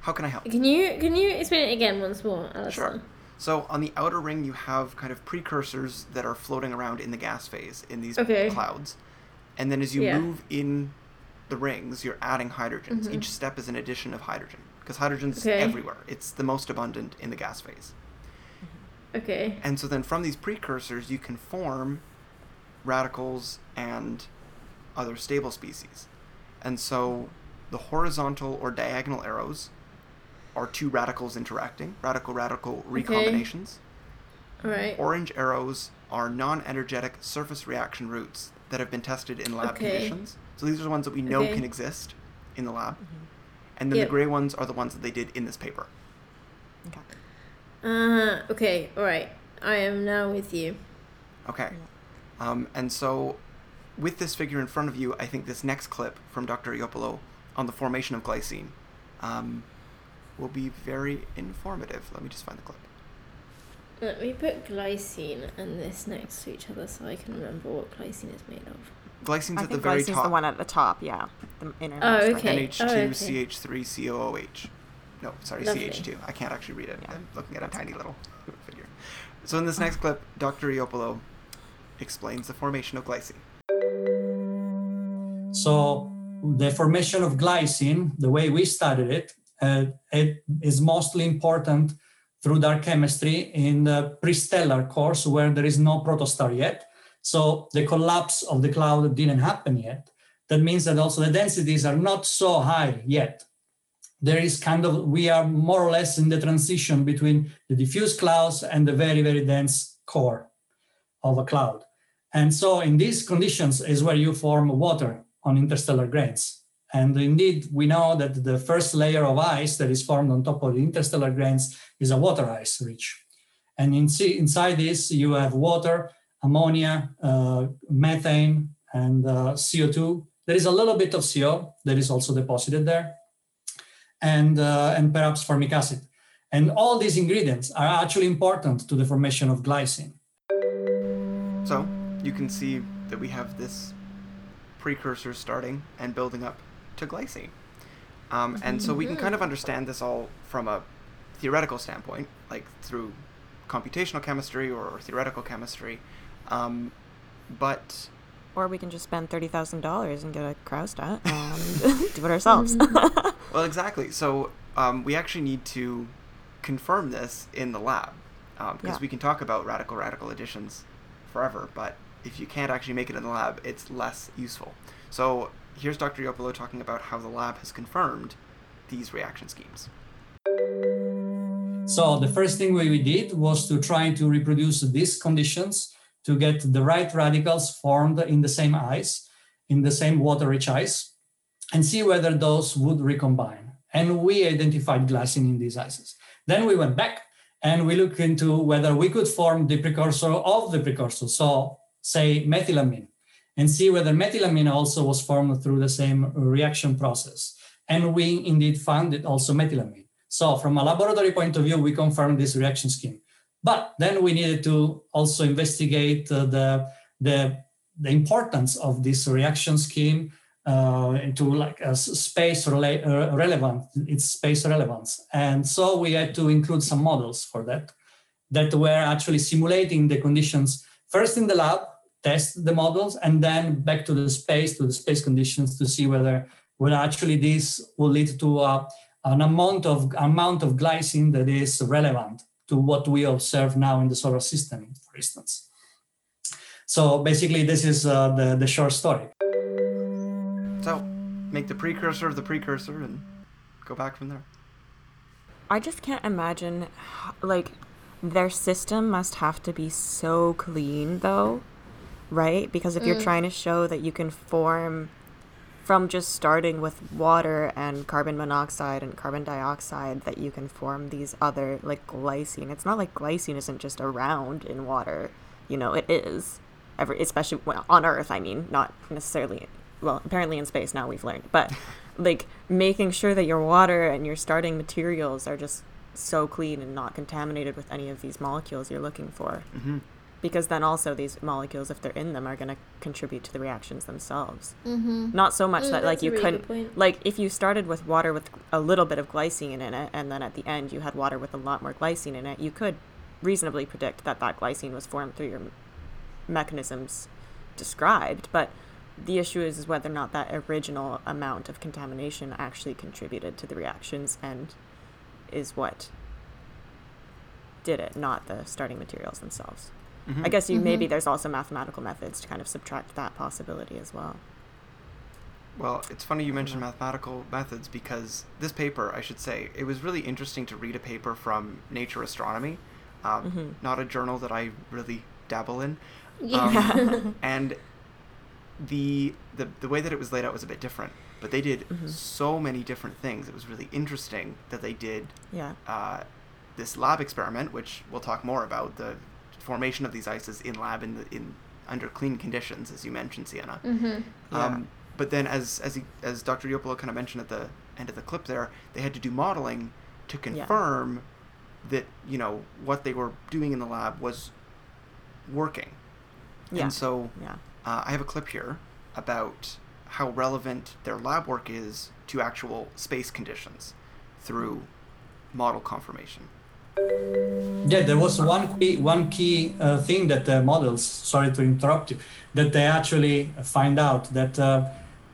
How can I help? Can you can you explain it again once more, Alison? Sure. So on the outer ring, you have kind of precursors that are floating around in the gas phase in these Okay. clouds, and then as you Yeah. move in the rings, you're adding hydrogens. Mhm. Each step is an addition of hydrogen because hydrogen's Okay. everywhere. It's the most abundant in the gas phase. Okay. And so then from these precursors, you can form radicals and other stable species. And so the horizontal or diagonal arrows are two radicals interacting, radical radical recombinations. All right. Orange arrows are non energetic surface reaction routes that have been tested in lab Okay. conditions. So these are the ones that we know Okay. can exist in the lab. Mm-hmm. And then Yep. the gray ones are the ones that they did in this paper. Okay. Uh, okay. All right. I am now with you. Okay. Um, and so, with this figure in front of you, I think this next clip from Dr. Ioppolo on the formation of glycine um, will be very informative. Let me just find the clip. Let me put glycine and this next to each other so I can remember what glycine is made of. Glycine's I at the think very glycine's top. the one at the top. Yeah. The inner Oh, okay. NH2CH3COOH. No, sorry, Lovely. CH2. I can't actually read it. Yeah. I'm looking at a tiny little figure. So in this next clip, Dr. Ioppolo explains the formation of glycine. So the formation of glycine, the way we studied it, uh, it is mostly important through dark chemistry in the pre-stellar cores where there is no protostar yet. So the collapse of the cloud didn't happen yet. That means that also the densities are not so high yet. There is kind of, we are more or less in the transition between the diffuse clouds and the very, very dense core of a cloud. And so in these conditions is where you form water on interstellar grains. And indeed, we know that the first layer of ice that is formed on top of the interstellar grains is a water ice ridge. And in, inside this, you have water, ammonia, uh, methane, and uh, CO2. There is a little bit of CO that is also deposited there, and, uh, and perhaps formic acid. And all these ingredients are actually important to the formation of glycine. So you can see that we have this precursor starting and building up to glycine. Um, and so we can kind of understand this all from a theoretical standpoint, like through computational chemistry or theoretical chemistry. Um, but Or we can just spend thirty thousand dollars and get a cryostat and do it ourselves. Well, exactly. So um, we actually need to confirm this in the lab because Yeah. we can talk about radical radical additions forever, but if you can't actually make it in the lab, it's less useful. So here's Dr. Ioppolo talking about how the lab has confirmed these reaction schemes. So the first thing we did was to try to reproduce these conditions to get the right radicals formed in the same ice, in the same water-rich ice, and see whether those would recombine. And we identified glycine in these ices. Then we went back and we looked into whether we could form the precursor of the precursor, so say methylamine, and see whether methylamine also was formed through the same reaction process. And we indeed found it also methylamine. So from a laboratory point of view, we confirmed this reaction scheme. But then we needed to also investigate uh, the, the, the importance of this reaction scheme uh, into like a space rela- uh, relevant, its space relevance. And so we had to include some models for that, that were actually simulating the conditions first in the lab, test the models, and then back to the space, to the space conditions to see whether, whether actually this will lead to a, an amount of amount of glycine that is relevant to what we observe now in the solar system, for instance. So basically, this is uh, the, the short story. So make the precursor of the precursor and go back from there. I just can't imagine, like, their system must have to be so clean, though, right? Because if you're trying to show that you can form from just starting with water and carbon monoxide and carbon dioxide, that you can form these other, like, glycine. It's not like glycine isn't just around in water, you know, it is. Every, especially well, on Earth, I mean, not necessarily. Well, apparently in space now we've learned, but like making sure that your water and your starting materials are just so clean and not contaminated with any of these molecules you're looking for. Mm-hmm. Because then also these molecules, if they're in them, are going to contribute to the reactions themselves. Mm-hmm. Not so much Mm, that like you really couldn't like if you started with water with a little bit of glycine in it, and then at the end you had water with a lot more glycine in it, you could reasonably predict that that glycine was formed through your mechanisms described. But the issue is, is whether or not that original amount of contamination actually contributed to the reactions and is what did it, not the starting materials themselves. Mm-hmm. I guess you maybe Mhm. there's also mathematical methods to kind of subtract that possibility as well. Well, it's funny you mentioned mathematical methods because this paper, I should say, it was really interesting to read a paper from Nature Astronomy, um, Mhm. not a journal that I really dabble in. Yeah. Um, and the, the the way that it was laid out was a bit different, but they did Mhm. so many different things. It was really interesting that they did Yeah. uh, this lab experiment, which we'll talk more about the formation of these ices in lab in the in under clean conditions, as you mentioned, Sienna. mm-hmm. Yeah. Um, but then, as as he, as Dr. Ioppolo kind of mentioned at the end of the clip, there they had to do modeling to confirm that you know what they were doing in the lab was working. Yeah. And so Yeah. uh, I have a clip here about how relevant their lab work is to actual space conditions through model confirmation. Yeah, there was one key, one key uh, thing that the models, sorry to interrupt you, that they actually find out that uh,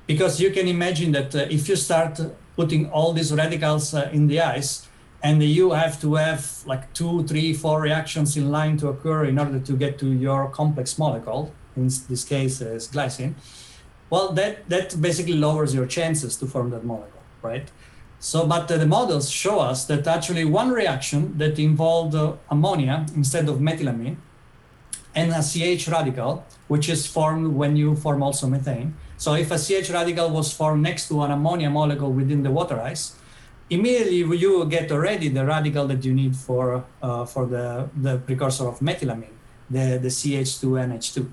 because you can imagine that uh, if you start putting all these radicals uh, in the ice and you have to have like two, three, four reactions in line to occur in order to get to your complex molecule, in this case uh, is glycine, well, that, that basically lowers your chances to form that molecule, right? So, but uh, the models show us that actually one reaction that involved uh, ammonia instead of methylamine and a CH radical, which is formed when you form also methane. So, if a CH radical was formed next to an ammonia molecule within the water ice, immediately you get already the radical that you need for uh, for the, the precursor of methylamine, the, the CH2NH2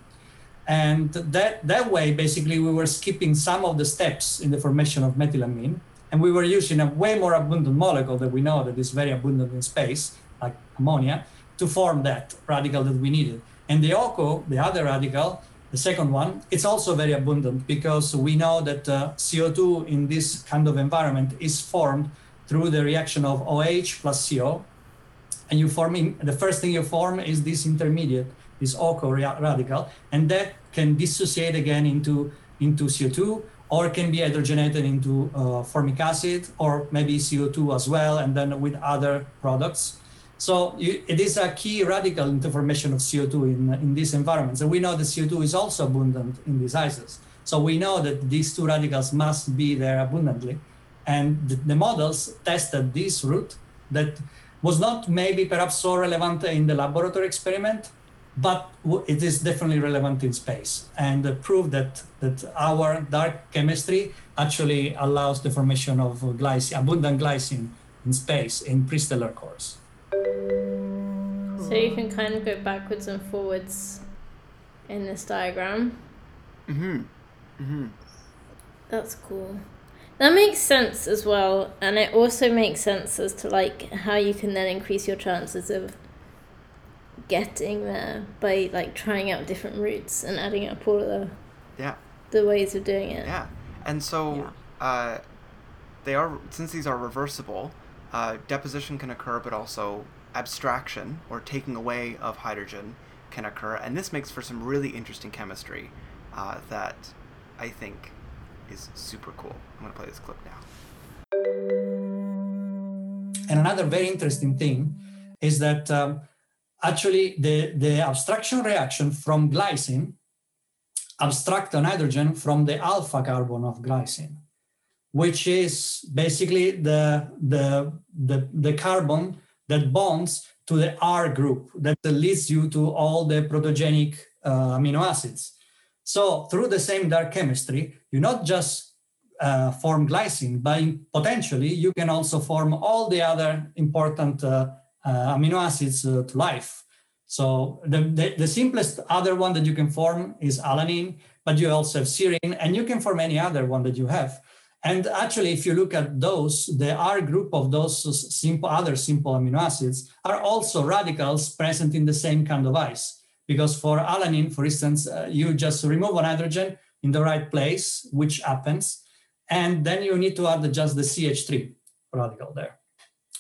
and that that way basically we were skipping some of the steps in the formation of methylamine and we were using a way more abundant molecule that we know that is very abundant in space like ammonia to form that radical that we needed. And the OCO the other radical the second one it's also very abundant because we know that uh, co2 in this kind of environment is formed through the reaction of oh plus co and you form in, the first thing you form is this intermediate this OCO radical, and that can dissociate again into into CO2 or can be hydrogenated into uh, formic acid or maybe CO2 as well, and then with other products. So you, it is a key radical in the formation of CO2 in, in these environments. And we know that CO2 is also abundant in these ices. So we know that these two radicals must be there abundantly. And the, the models tested this route that was not maybe perhaps so relevant in the laboratory experiment, but it is definitely relevant in space and uh, proved that, that our dark chemistry actually allows the formation of glycine, abundant glycine in space in prestellar cores. So you can kind of go backwards and forwards in this diagram. Mm-hmm. Mm-hmm. That's cool. That makes sense as well, and it also makes sense as to like how you can then increase your chances of getting there by like trying out different routes and adding up all of the Yeah. the ways of doing it. Yeah, and so uh, they are since these are reversible. Uh, deposition can occur, but also abstraction or taking away of hydrogen can occur, and this makes for some really interesting chemistry uh, that I think is super cool. I'm gonna play this clip now. And another very interesting thing is that um, actually the, the abstraction reaction from glycine abstract an hydrogen from the alpha carbon of glycine. which is basically the, the, the, the carbon that bonds to the R group that leads you to all the protogenic uh, amino acids. So through the same dark chemistry, you not just uh, form glycine, but potentially you can also form all the other important uh amino acids uh, to life. So the, the, the, simplest other one that you can form is alanine, but you also have serine, and you can form any other one that you have. And actually, if you look at those, the R group of those simple other simple amino acids are also radicals present in the same kind of ice. Because for alanine, for instance, uh, you just remove one hydrogen in the right place, which happens, and then you need to add just the CH3 radical there,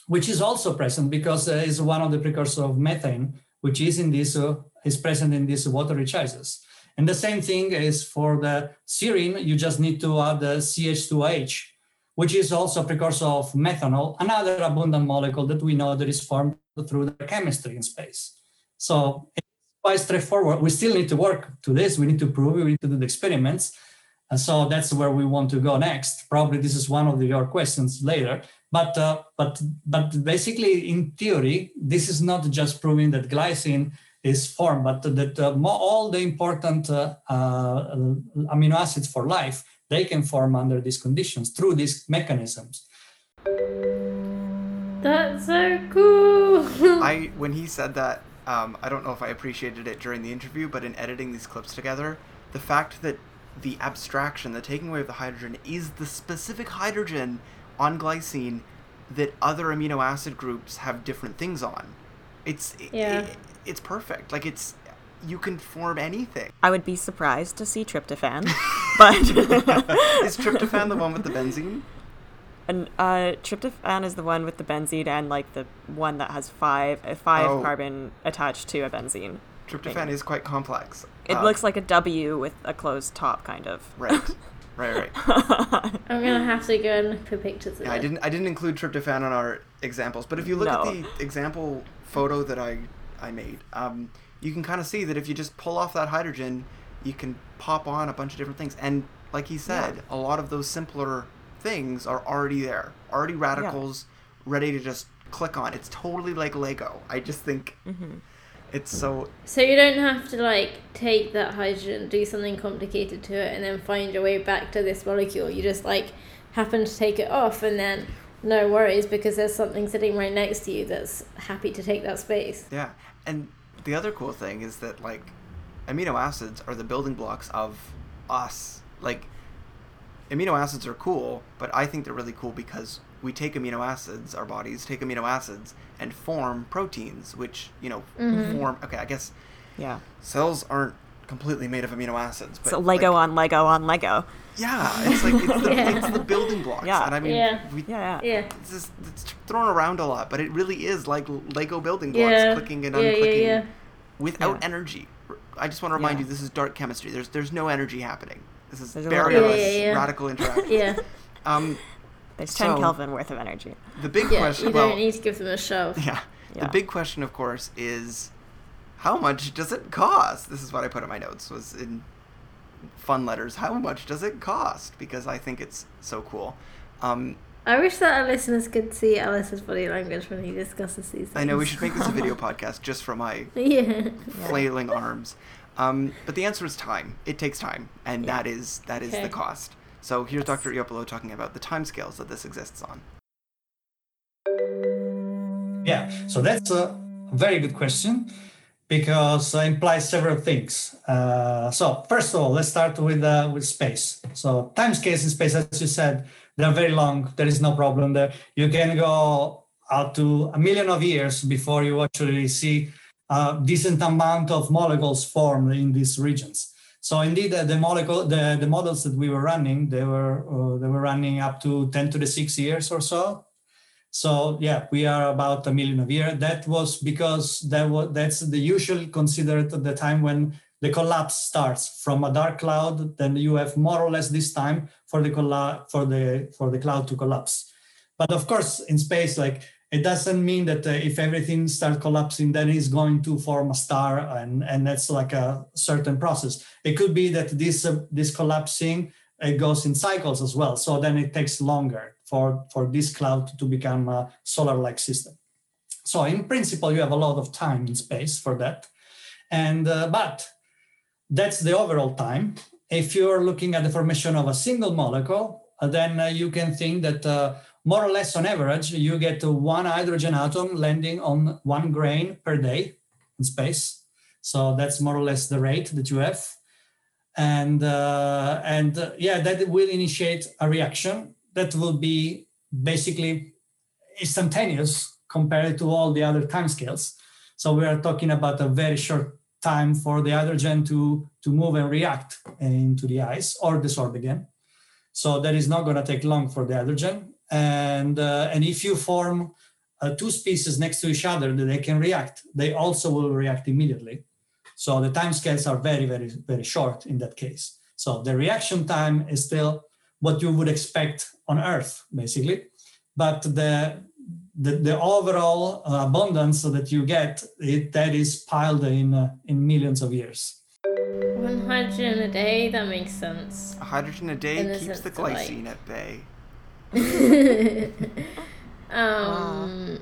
which is also present because uh, it's one of the precursors of methane, which is in this uh, is present in these water-rich ices. And the same thing is for the serine, you just need to add the CH2H, which is also a precursor of methanol, another abundant molecule that we know that is formed through the chemistry in space. So it's quite straightforward. We still need to work to this. We need to prove it. We need to do the experiments. And so that's where we want to go next. Probably this is one of the, your questions later. But uh, but but basically, in theory, this is not just proving that glycine is formed, but that uh, all the important uh, uh, amino acids for life, they can form under these conditions through these mechanisms. That's so cool. I when he said that, um, I don't know if I appreciated it during the interview, but in editing these clips together, the fact that the abstraction, the taking away of the hydrogen, is the specific hydrogen on glycine that other amino acid groups have different things on. It's yeah. It, it's perfect. Like it's you can form anything. I would be surprised to see tryptophan, but is tryptophan the one with the benzene? And uh, tryptophan is the one with the benzene and like the one that has five uh, five oh. carbon attached to a benzene. Tryptophan is quite complex. It uh, looks like a W with a closed top, kind of. Right. Right, right. I'm gonna have to go and put pictures of yeah, it. I didn't. I didn't include tryptophan on our examples, but if you look no. at the example photo that I I made, um, you can kind of see that if you just pull off that hydrogen, you can pop on a bunch of different things. And like he said, yeah. a lot of those simpler things are already there, already radicals, yeah. ready to just click on. It's totally like Lego. I just think mm-hmm. It's so. So you don't have to like take that hydrogen, do something complicated to it, and then find your way back to this molecule. You just like happen to take it off, and then no worries because there's something sitting right next to you that's happy to take that space. Yeah, and the other cool thing is that like amino acids are the building blocks of us. Like amino acids are cool, but I think they're really cool because we take amino acids, our bodies take amino acids and form proteins, which, you know, mm-hmm. form okay, I guess yeah. Cells aren't completely made of amino acids, but so Lego like, on Lego on Lego. Yeah, it's like it's the, yeah. it's the building blocks. Yeah. And I mean, yeah. We, yeah, yeah. It's, just, it's thrown around a lot, but it really is like Lego building blocks, yeah. clicking and unclicking yeah, without energy. I just want to remind you, this is dark chemistry. There's there's no energy happening. This is barrier radical interaction. yeah. Um, there's 10 so, Kelvin worth of energy. The big yeah, question. You don't well, need to give them a shove. Yeah. The big question, of course, is how much does it cost? This is what I put in my notes. Was in fun letters. How much does it cost? Because I think it's so cool. Um, I wish that our listeners could see Alice's body language when he discusses these things. I know we should make this a video podcast just for my yeah. flailing arms. Um, but the answer is time. It takes time, and yeah. that is that is okay. the cost. So here's Dr. Ioppolo talking about the timescales that this exists on. Yeah, so that's a very good question because it implies several things. Uh, so first of all, let's start with uh, with space. So time scales in space, as you said, they're very long. There is no problem there. You can go out to a million of years before you actually see a decent amount of molecules formed in these regions. So indeed, the molecule, the, the models that we were running, they were uh, they were running up to 10 to the six years or so. So yeah, we are about a million a year. That was because that was that's the usually considered the time when the collapse starts from a dark cloud. Then you have more or less this time for the colla- for the for the cloud to collapse. But of course, in space, like it doesn't mean that uh, if everything starts collapsing, then it's going to form a star, and and that's like a certain process. It could be that this uh, this collapsing it goes in cycles as well. So then it takes longer for, for this cloud to become a solar-like system. So in principle, you have a lot of time in space for that. And uh, but that's the overall time. If you're looking at the formation of a single molecule, uh, then uh, you can think that uh, more or less on average, you get one hydrogen atom landing on one grain per day in space. So that's more or less the rate that you have and uh, and uh, yeah, that will initiate a reaction that will be basically instantaneous compared to all the other timescales. So we are talking about a very short time for the hydrogen to to move and react into the ice or dissolve again. So that is not going to take long for the hydrogen. And uh, and if you form uh, two species next to each other that they can react, they also will react immediately. So the time scales are very, very, very short in that case. So the reaction time is still what you would expect on Earth, basically. But the the, the overall uh, abundance that you get, it, that is piled in uh, in millions of years. One hydrogen a day, that makes sense. A hydrogen a day keeps the sense like- glycine at bay. um,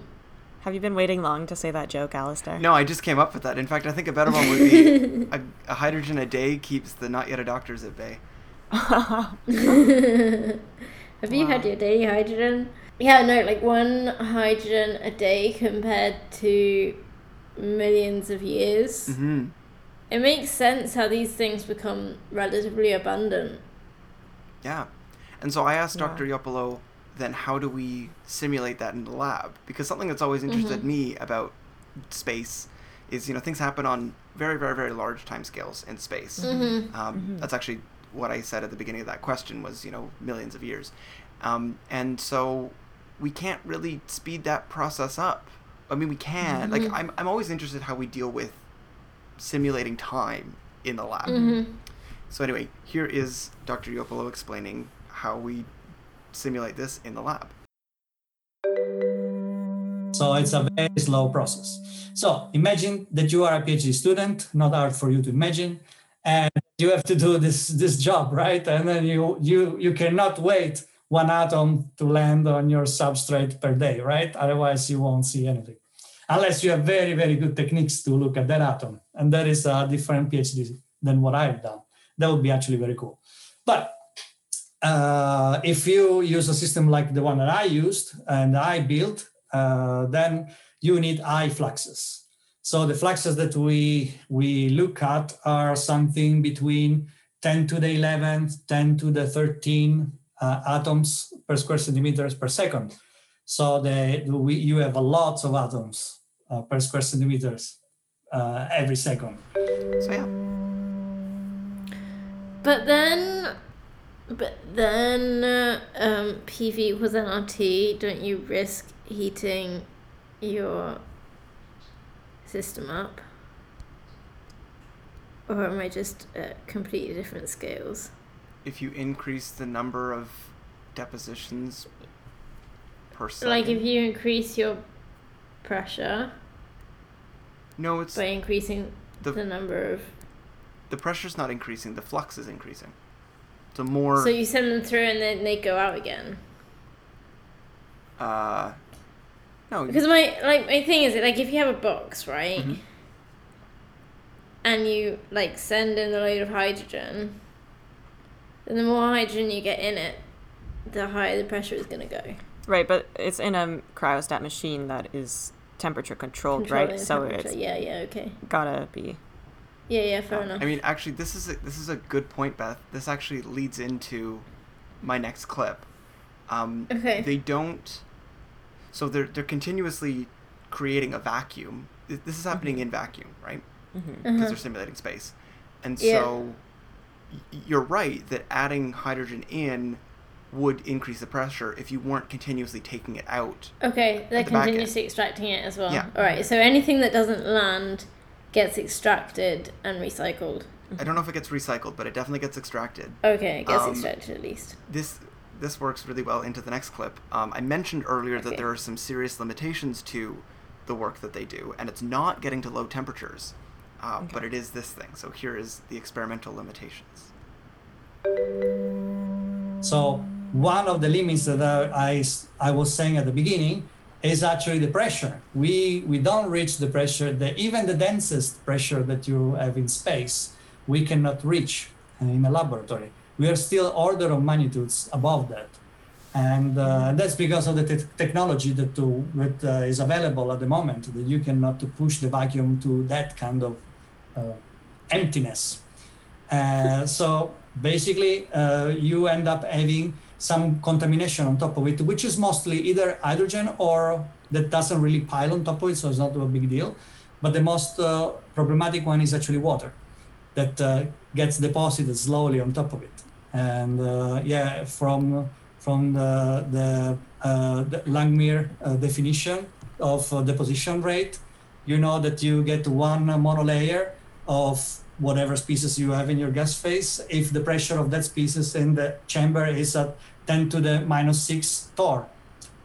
Have you been waiting long to say that joke, Alistair? No, I just came up with that. In fact, I think a better one would be a, a hydrogen a day keeps the not yet a doctors at bay. Have you had your daily hydrogen? Yeah, no, like one hydrogen a day compared to millions of years. hmm It makes sense how these things become relatively abundant. Yeah. And so I asked Yeah. Dr. Ioppolo, then how do we simulate that in the lab? Because something that's always interested me about space is, you know, things happen on very, very, very large timescales in space. Mm-hmm. Um, That's actually what I said at the beginning of that question was, you know, millions of years. Um, and so we can't really speed that process up. I mean, we can. Like, I'm, I'm always interested how we deal with simulating time in the lab. Mm-hmm. So anyway, here is Dr. Ioppolo explaining how we simulate this in the lab. So it's a very slow process. So imagine that you are a PhD student, not hard for you to imagine, and you have to do this this job, right? And then you you you cannot wait one atom to land on your substrate per day, right? Otherwise you won't see anything. Unless you have very, very good techniques to look at that atom. And that is a different PhD than what I've done. That would be actually very cool. But uh, if you use a system like the one that I used and I built, uh, then you need high fluxes. So the fluxes that we we look at are something between 10 to the 11th, 10 to the 13 uh, atoms per square centimeters per second. So the, we, you have a lots of atoms uh, per square centimeters uh, every second. So yeah, But then, but then, uh, um, PV equals nRT. Don't you risk heating your system up? Or am I just at completely different scales? if you increase the number of depositions per second. Like if you increase your pressure no, it's by increasing the the number of. the pressure's not increasing. The flux is increasing. So more. So you send them through and then they go out again. uh, no, Because my like my thing is like if you have a box right, Mhm. and you like send in a load of hydrogen, then the more hydrogen you get in it, the higher the pressure is gonna go. Right, but it's in a cryostat machine that is temperature controlled, Controlling right? the So it's yeah, yeah, okay, gotta be. Yeah, yeah, fair enough. I mean, actually, this is a, this is a good point, Beth. This actually leads into my next clip. Um, Okay. They don't. So they're they're continuously creating a vacuum. This is happening in vacuum, right? hmm Because Uh-huh. they're simulating space, and Yeah. so you're right that adding hydrogen in would increase the pressure if you weren't continuously taking it out. Okay, they're the continuously extracting it as well. Yeah. All right, so anything that doesn't land gets extracted and recycled. I don't know if it gets recycled, but it definitely gets extracted. Okay, it gets Um, extracted at least. this this works really well into the next clip. Um, I mentioned earlier that there are some serious limitations to the work that they do, and it's not getting to low temperatures, uh, Okay. but it is this thing. So here is the experimental limitations. So one of the limits that I, I was saying at the beginning is actually the pressure. We we don't reach the pressure that even the densest pressure that you have in space, we cannot reach in a laboratory. We are still order of magnitudes above that, and uh, that's because of the te- technology that, to, that uh, is available at the moment. That you cannot push the vacuum to that kind of uh, emptiness. Uh, so basically, uh, you end up having some contamination on top of it, which is mostly either hydrogen or that doesn't really pile on top of it, so it's not a big deal. But the most uh, problematic one is actually water that uh, gets deposited slowly on top of it. And uh, yeah, from from the, the, uh, the Langmuir uh, definition of uh, deposition rate, you know that you get one monolayer of whatever species you have in your gas phase, if the pressure of that species in the chamber is at 10 to the minus 6 torr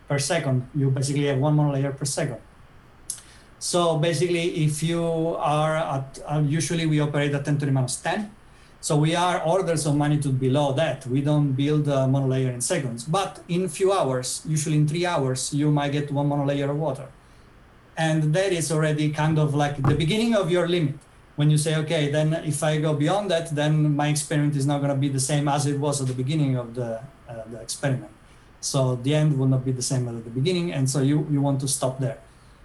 per second, you basically have one monolayer per second. So basically, if you are at, uh, usually we operate at 10 to the minus 10. So we are orders of magnitude below that. We don't build a monolayer in seconds, but in few hours, usually in three hours, you might get one monolayer of water. And that is already kind of like the beginning of your limit when you say, okay, then if I go beyond that, then my experiment is not going to be the same as it was at the beginning of the, uh, the experiment. So the end will not be the same as at the beginning, and so you, you want to stop there.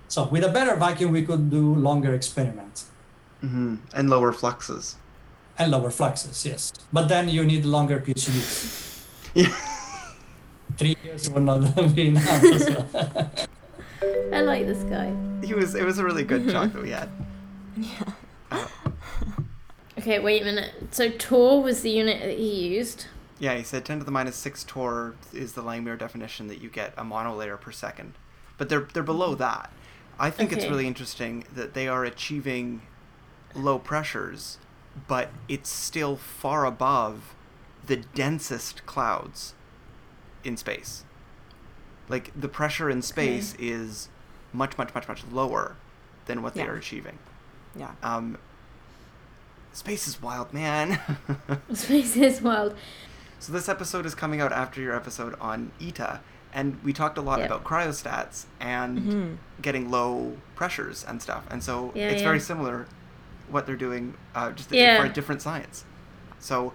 So with a better vacuum, we could do longer experiments. Mm-hmm. And lower fluxes. And lower fluxes, yes. But then you need longer PhDs. Yeah. Three years will not be enough. as well. I like this guy. He was. It was a really good talk that we had. Okay, wait a minute. So torr was the unit that he used. Yeah, he said 10 to the minus 6 torr is the Langmuir definition that you get a monolayer per second. But they're they're below mm-hmm. that. I think it's really interesting that they are achieving low pressures, but it's still far above the densest clouds in space. Like the pressure in space is much much much much lower than what they are achieving. Yeah. Um space is wild, man. Space is wild. So this episode is coming out after your episode on ETA, and we talked a lot Yeah. about cryostats and Mhm. getting low pressures and stuff. And so Yeah, it's yeah. very similar what they're doing, uh, just Yeah. for a different science. So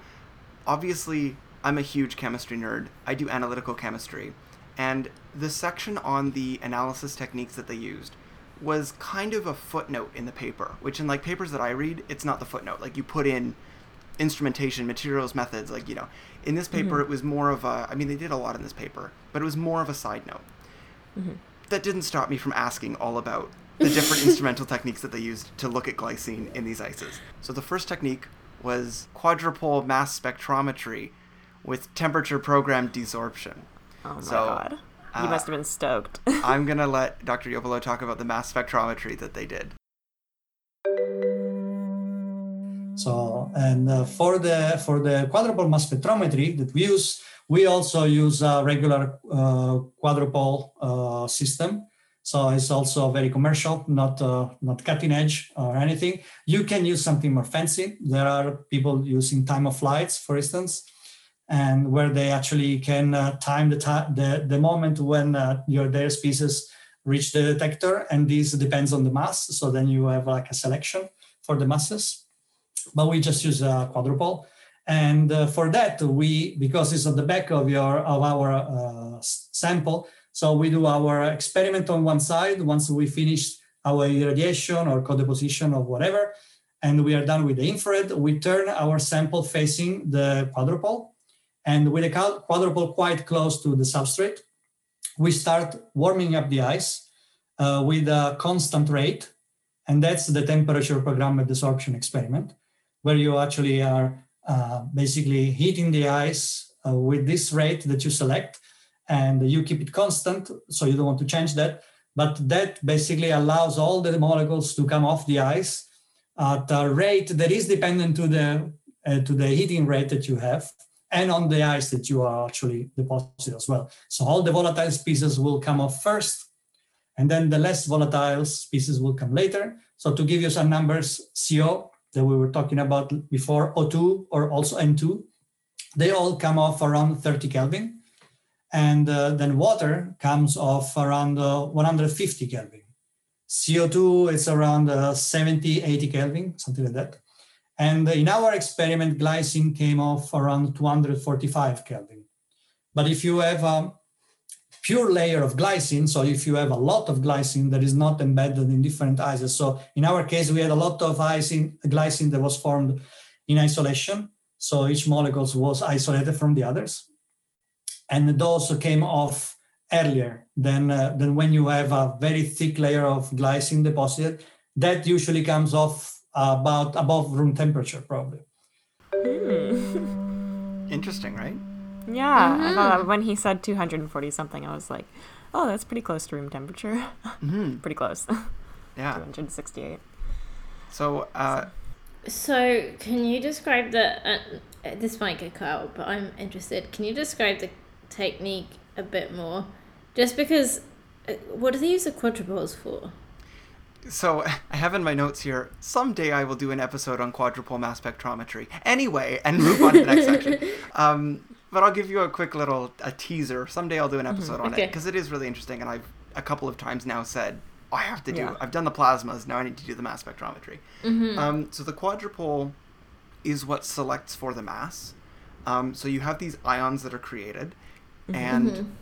obviously, I'm a huge chemistry nerd. I do analytical chemistry, and the section on the analysis techniques that they used was kind of a footnote in the paper, which in like papers that I read, it's not the footnote. Like you put in instrumentation, materials, methods, like you know. In this paper, mm-hmm. it was more of a. I mean, they did a lot in this paper, but it was more of a side note. Mm-hmm. That didn't stop me from asking all about the different instrumental techniques that they used to look at glycine in these ices. So the first technique was quadrupole mass spectrometry with temperature programmed desorption. Oh my So, god. You uh, must have been stoked. I'm gonna let Dr. Ioppolo talk about the mass spectrometry that they did. So, and uh, for the for the quadrupole mass spectrometry that we use, we also use a regular uh, quadrupole uh, system. So it's also very commercial, not uh, not cutting edge or anything. You can use something more fancy. There are people using time of flights, for instance, and where they actually can uh, time the, the the moment when uh, your their species reach the detector, and this depends on the mass. So then you have like a selection for the masses but we just use a quadrupole. And uh, for that, we because it's on the back of your of our uh, sample, so we do our experiment on one side. Once we finish our irradiation or co-deposition or whatever, and we are done with the infrared, we turn our sample facing the quadrupole, and with quad- quadrupole quite close to the substrate, we start warming up the ice uh, with a constant rate, and that's the temperature programmed desorption experiment where you actually are uh, basically heating the ice uh, with this rate that you select and you keep it constant so you don't want to change that. But that basically allows all the molecules to come off the ice at a rate that is dependent to the uh, to the heating rate that you have and on the ice that you are actually depositing as well so all the volatile species will come off first and then the less volatile species will come later so to give you some numbers co that we were talking about before, O2 or also N2. they all come off around 30 Kelvin. And uh, then water comes off around uh, 150 Kelvin. CO2 is around uh, 70, 80 Kelvin, something like that. And in our experiment, glycine came off around 245 Kelvin. But if you have a pure layer of glycine, so if you have a lot of glycine that is not embedded in different ices, so in our case, we had a lot of glycine, glycine that was formed in isolation. So each molecule was isolated from the others. And those came off earlier than, uh, than when you have a very thick layer of glycine deposited. That usually comes off about above room temperature, probably. Interesting, right? Yeah, I thought when he said 240 something, I was like, oh, that's pretty close to room temperature. hmm pretty close. Yeah. 268. So, uh, So, can you describe the? Uh, this might get cut out, but I'm interested. Can you describe the technique a bit more? Just because, uh, what do they use the quadrupoles for? So I have in my notes here. Someday I will do an episode on quadrupole mass spectrometry. Anyway, and move on to the next section. Um, but I'll give you a quick little a teaser. Someday I'll do an episode on it because it is really interesting, and I've a couple of times now said "Oh, I have to do. Yeah. I've done the plasmas. Now I need to do the mass spectrometry. Um, so the quadrupole is what selects for the mass. Um, so you have these ions that are created, and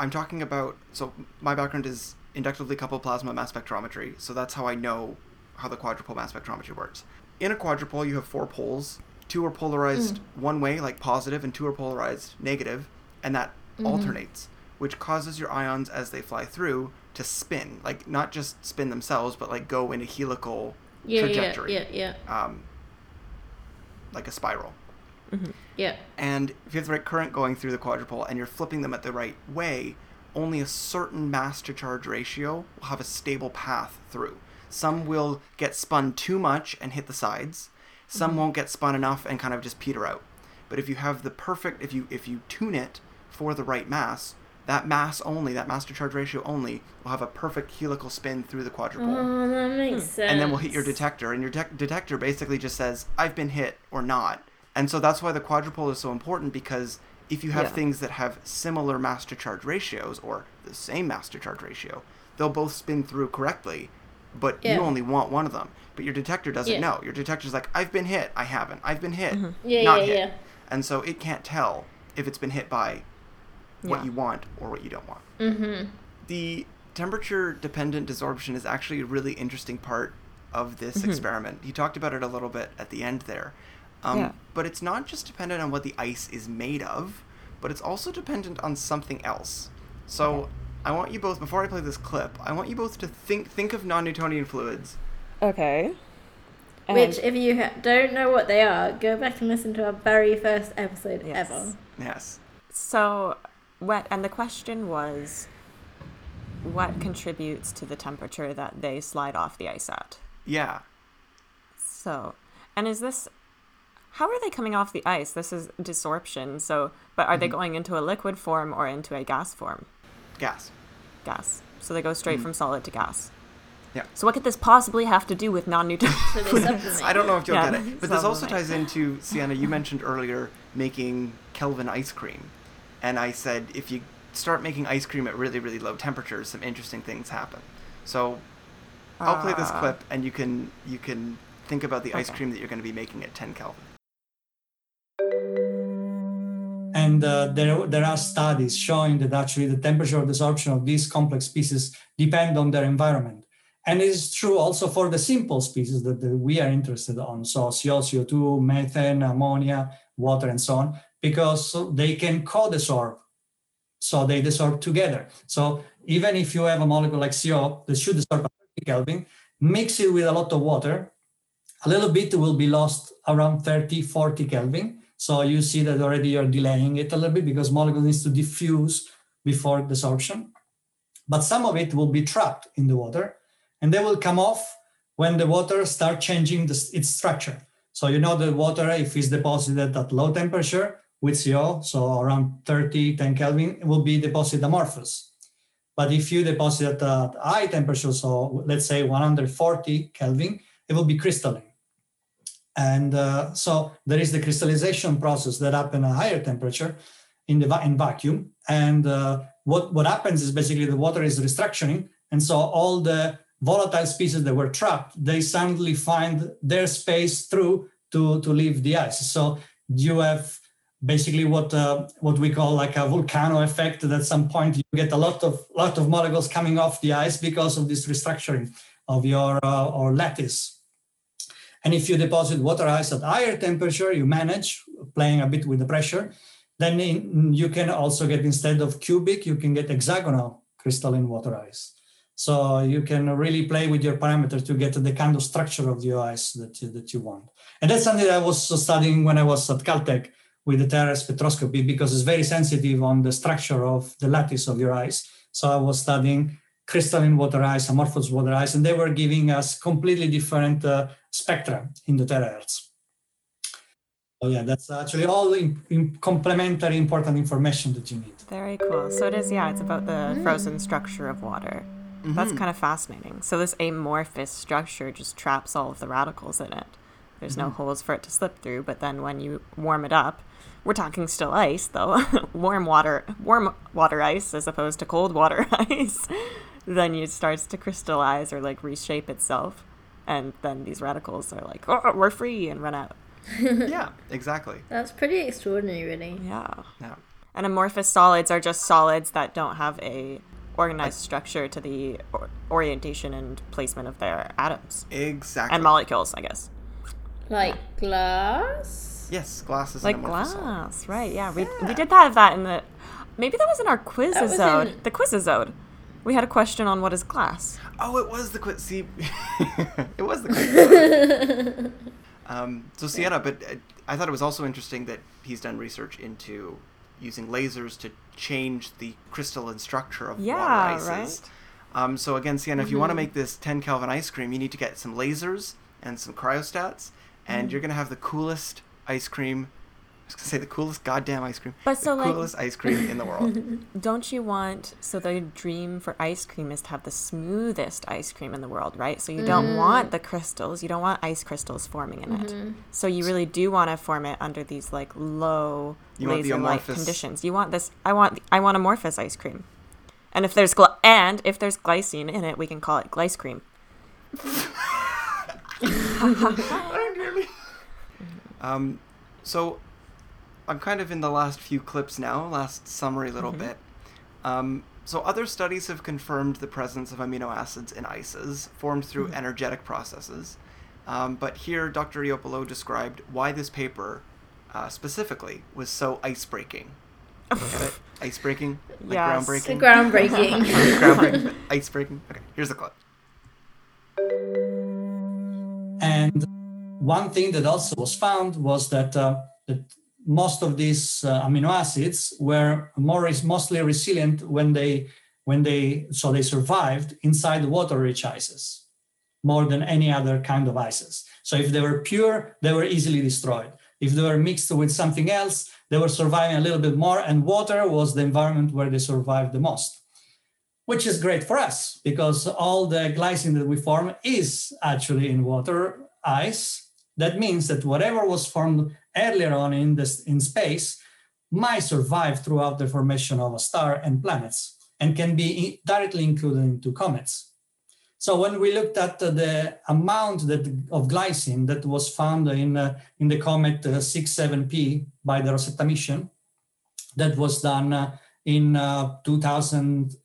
I'm talking about. So my background is inductively coupled plasma mass spectrometry. So that's how I know how the quadrupole mass spectrometry works. In a quadrupole, you have four poles. Two are polarized mm. one way, like positive, and two are polarized negative, and that mm-hmm. alternates, which causes your ions as they fly through to spin, like not just spin themselves, but like go in a helical Yeah, yeah, trajectory, yeah, yeah, um, like a spiral. Mm-hmm. yeah. And if you have the right current going through the quadrupole and you're flipping them at the right way, only a certain mass to charge ratio will have a stable path through. Some will get spun too much and hit the sides. Some mm-hmm. won't get spun enough and kind of just peter out. But if you have the perfect if you if you tune it for the right mass, that mass only, that mass to charge ratio only, will have a perfect helical spin through the quadrupole Oh, that makes hmm. sense. and then we'll hit your detector and your dec detector basically just says i've been hit or not and so that's why the quadrupole is so important because if you have Yeah. things that have similar mass to charge ratios or the same mass to charge ratio they'll both spin through correctly but Yeah. you only want one of them but your detector doesn't Yeah. know your detector's like i've been hit i haven't i've been hit Yeah, not yeah, hit yeah. and so it can't tell if it's been hit by what you want or what you don't want Mm-hmm. the temperature dependent desorption is actually a really interesting part of this experiment. He talked about it a little bit at the end there. Um, Yeah. But it's not just dependent on what the ice is made of, but it's also dependent on something else. So I want you both, before I play this clip, I want you both to think think of non Newtonian fluids. Okay. Which, if you ha- don't know what they are, go back and listen to our very first episode Yes. ever. Yes. So, what? And the question was, what contributes to the temperature that they slide off the ice at? Yeah. So, and is this? How are they coming off the ice? This is desorption. So, but are they going into a liquid form or into a gas form? Gas. Gas. So they go straight from solid to gas. Yeah. So what could this possibly have to do with non-Newtonian? So they supplement. I don't know if you'll Yeah, get it, but this also ties into Sienna. You mentioned earlier making Kelvin ice cream, and I said if you start making ice cream at really really low temperatures, some interesting things happen. So I'll play this Ah. clip, and you can you can think about the ice cream that you're going to be making at 10 Kelvin. And uh, there, there are studies showing that actually the temperature of desorption of these complex species depend on their environment. And it is true also for the simple species that, that we are interested on. So CO, CO2, methane, ammonia, water, and so on, because they can co-desorb. So they desorb together. So even if you have a molecule like CO that should desorb at 30 Kelvin, mix it with a lot of water, a little bit will be lost around 30, 40 Kelvin. So you see that already you're delaying it a little bit because molecule needs to diffuse before desorption. But some of it will be trapped in the water and they will come off when the water start changing the, its structure. So you know the water, if it's deposited at low temperature with CO, so around 30, 10 Kelvin, will be deposited amorphous. But if you deposit at high temperature, so let's say 140 Kelvin, it will be crystalline. And uh, so there is the crystallization process that happens at higher temperature in the in vacuum. And uh, what, what happens is basically the water is restructuring. And so all the volatile species that were trapped, they suddenly find their space through to, to leave the ice. So you have basically what uh, what we call like a volcano effect that at some point you get a lot of lot of molecules coming off the ice because of this restructuring of your uh, or lattice and if you deposit water ice at higher temperature you manage playing a bit with the pressure then in, you can also get instead of cubic you can get hexagonal crystalline water ice so you can really play with your parameters to get the kind of structure of the ice that that you want and that's something that i was studying when i was at caltech with the Tera spectroscopy because it's very sensitive on the structure of the lattice of your ice. So I was studying crystalline water ice, amorphous water ice, and they were giving us completely different uh, spectra in the terahertz. Oh yeah, that's actually all in, in complementary important information that you need. Very cool. So it is, yeah, it's about the mm. frozen structure of water. Mm-hmm. That's kind of fascinating. So this amorphous structure just traps all of the radicals in it. There's no mm-hmm. holes for it to slip through, but then when you warm it up, we're talking still ice though, warm water, warm water ice as opposed to cold water ice, then it starts to crystallize or like reshape itself, and then these radicals are like, oh, we're free and run out. yeah, exactly. That's pretty extraordinary, really. Yeah. Yeah. And amorphous solids are just solids that don't have a organized structure to the or- orientation and placement of their atoms Exactly. and molecules, I guess. Like glass? yes, glass is Like an amorphous solid. glass, right? Yeah, we Yeah. we did have that in the maybe that was in our quiz was episode. in- The quiz episode. We had a question on what is glass. Oh, it was the quiz. See, it was the quiz. um, so Sienna, but uh, I thought it was also interesting that he's done research into using lasers to change the crystalline structure of Yeah, water ices. right. Um, so again, Sienna, if you want to Mm-hmm. make this 10 Kelvin ice cream, you need to get some lasers and some cryostats, and Mm. you're gonna have the coolest ice cream. I was gonna say the coolest goddamn ice cream. But the like- coolest ice cream in the world. Don't you want so the dream for ice cream is to have the smoothest ice cream in the world, right? So you don't want the crystals, you don't want ice crystals forming in it. So you really do want to form it under these like low You want the laser light conditions. You want this I want I want amorphous ice cream. And if there's gl- and if there's glycine in it, we can call it glyce cream. Um, so I'm kind of in the last few clips now, last summary little Mm-hmm. bit. Um, so other studies have confirmed the presence of amino acids in ices formed through Mm-hmm. energetic processes. Um, but here, Dr. Ioppolo described why this paper uh, specifically was so ice breaking. Get it? Ice breaking? Like Yes. groundbreaking? Groundbreaking. groundbreaking, ice breaking? Okay, here's the clip. And one thing that also was found was that, uh, that most of these uh, amino acids were more mostly resilient when they when they so they survived inside water-rich ices more than any other kind of ices. So if they were pure, they were easily destroyed. If they were mixed with something else, they were surviving a little bit more, and water was the environment where they survived the most which is great for us because all the glycine that we form is actually in water ice. That means that whatever was formed earlier on in this in space might survive throughout the formation of a star and planets and can be directly included into comets. So when we looked at the amount that of glycine that was found in uh, in the comet uh, 67P by the Rosetta mission, that was done uh, in uh, 2000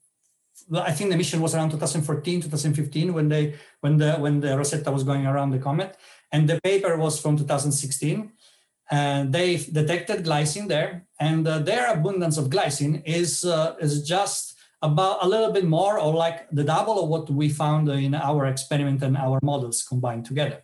I think the mission was around 2014, 2015 when they when the when the Rosetta was going around the comet, and the paper was from 2016. And they detected glycine there, and uh, their abundance of glycine is uh, is just about a little bit more, or like the double of what we found in our experiment and our models combined together,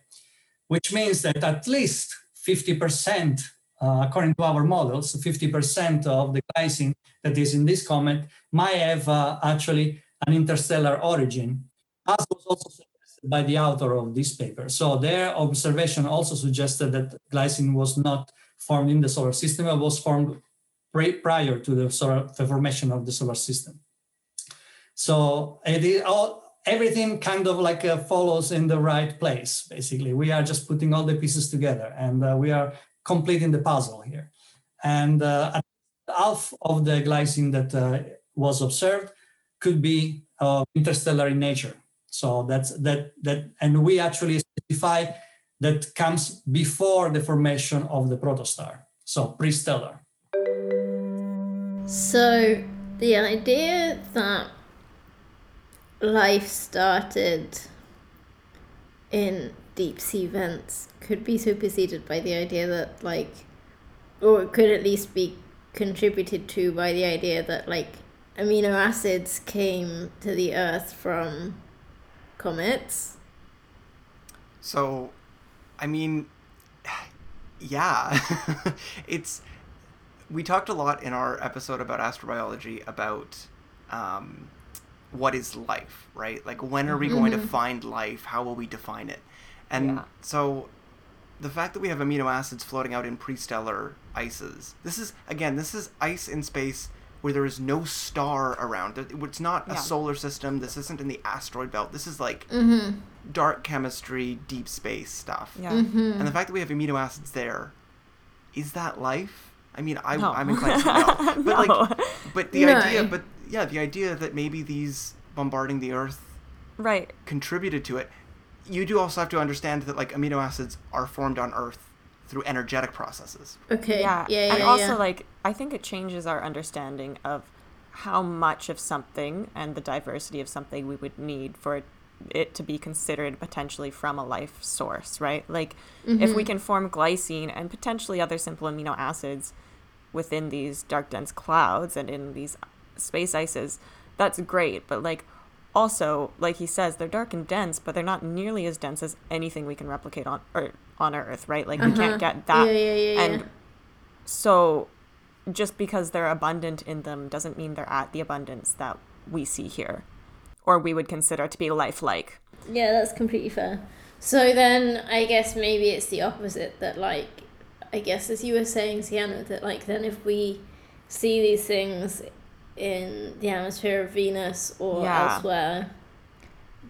which means that at least 50%, uh, according to our models, 50% of the glycine that is in this comet might have uh, actually an interstellar origin, as was also by the author of this paper. So their observation also suggested that glycine was not formed in the solar system, it was formed pri- prior to the solar formation of the solar system. So all, everything kind of like uh, follows in the right place. Basically, we are just putting all the pieces together, and uh, we are completing the puzzle here. And uh, half of the glycine that uh, was observed could be interstellar in nature. So that's that that, and we actually specify that comes before the formation of the protostar. So pre-stellar. So the idea that life started in deep sea vents could be superseded by the idea that like or it could at least be contributed to by the idea that like amino acids came to the earth from So, I mean, yeah, it's. We talked a lot in our episode about astrobiology about um, what is life, right? Like, when are we going to find life? How will we define it? And Yeah. so, the fact that we have amino acids floating out in prestellar ices, this is, again, this is ice in space where there is no star around. It's not a solar system. This isn't in the asteroid belt. This is like mm-hmm. dark chemistry, deep space stuff. Yeah. Mm-hmm. And the fact that we have amino acids there, is that life? I mean, I, No. I'm inclined to say no. But No. like, but the No. idea, but yeah, the idea that maybe these bombarding the Earth Right. contributed to it. You do also have to understand that like amino acids are formed on Earth through energetic processes. okay Yeah. yeah yeah, and yeah, also, yeah. like, I think it changes our understanding of how much of something and the diversity of something we would need for it, it to be considered potentially from a life source, right? Like, if we mm-hmm. can form glycine and potentially other simple amino acids within these dark, dense clouds and in these space ices, that's great. But, like, also, like he says, they're dark and dense, but they're not nearly as dense as anything we can replicate on or on Earth, right? Like we can't uh-huh. get that. yeah yeah yeah, and yeah. so just because they're abundant in them doesn't mean they're at the abundance that we see here or we would consider to be lifelike. Yeah, that's completely fair. So then I guess maybe it's the opposite that like I guess as you were saying, Sienna, that like then if we see these things in the atmosphere of Venus or Yeah. elsewhere,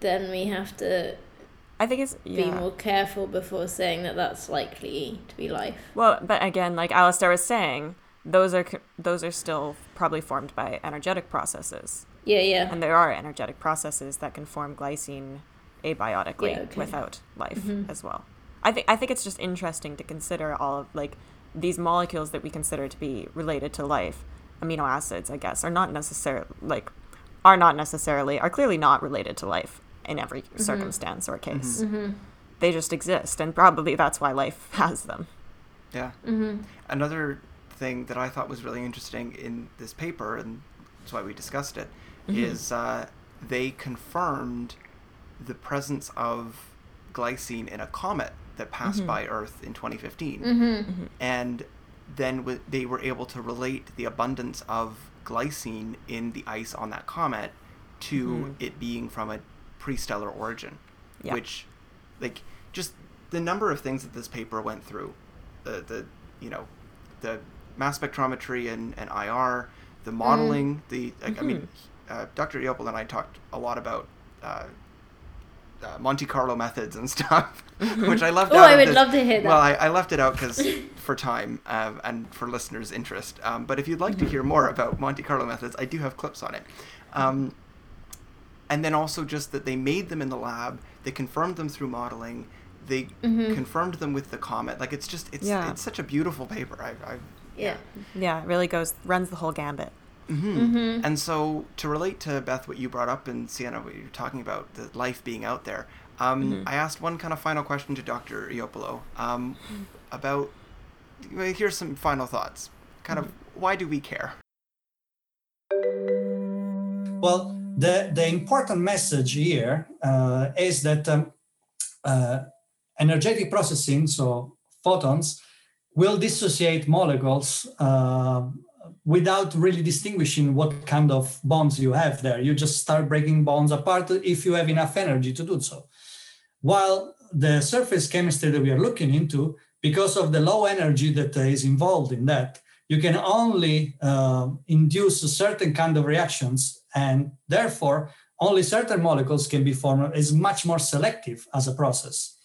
then we have to I think it's be yeah. more careful before saying that that's likely to be life. Well, but again, like Alistair was saying, those are those are still probably formed by energetic processes, Yeah, yeah. and there are energetic processes that can form glycine abiotically Yeah, okay. without life Mhm. as well. I think I think it's just interesting to consider all of like these molecules that we consider to be related to life, amino acids, I guess, are not necessarily like are not necessarily are clearly not related to life in every circumstance or case. Mm-hmm. They just exist, and probably that's why life has them. Yeah. Mm-hmm. Another thing that I thought was really interesting in this paper, and that's why we discussed it, Mm-hmm. is uh, they confirmed the presence of glycine in a comet that passed Mm-hmm. by Earth in 2015. Mm-hmm. And then w- they were able to relate the abundance of glycine in the ice on that comet to Mhm. it being from a pre-stellar origin, Yeah. which, like, just the number of things that this paper went through, the the you know, the mass spectrometry and, and IR, the modeling, the like, I mean, uh, Dr. Ioppolo and I talked a lot about. Uh, uh, Monte Carlo methods and stuff, which I loved. Oh, out I would this. love to hear that. Well, I, I left it out because for time um, and for listeners' interest. Um, but if you'd like to hear more about Monte Carlo methods, I do have clips on it. Um, and then also just that they made them in the lab, they confirmed them through modeling, they Mm-hmm. confirmed them with the comet. Like it's just it's Yeah. it's such a beautiful paper. I, I Yeah. Yeah, it really goes runs the whole gambit. Hmm Mm-hmm. And so, to relate to Beth, what you brought up in Sienna, what you're talking about, the life being out there, um, Mhm. I asked one kind of final question to Dr. Ioppolo um, about. well, Here's some final thoughts. Kind of, why do we care? Well, the, the important message here uh, is that um, uh, energetic processing, so photons, will dissociate molecules uh, without really distinguishing what kind of bonds you have there. You just start breaking bonds apart if you have enough energy to do so. While the surface chemistry that we are looking into, because of the low energy that is involved in that, you can only uh, induce a certain kind of reactions, and therefore only certain molecules can be formed is much more selective as a process.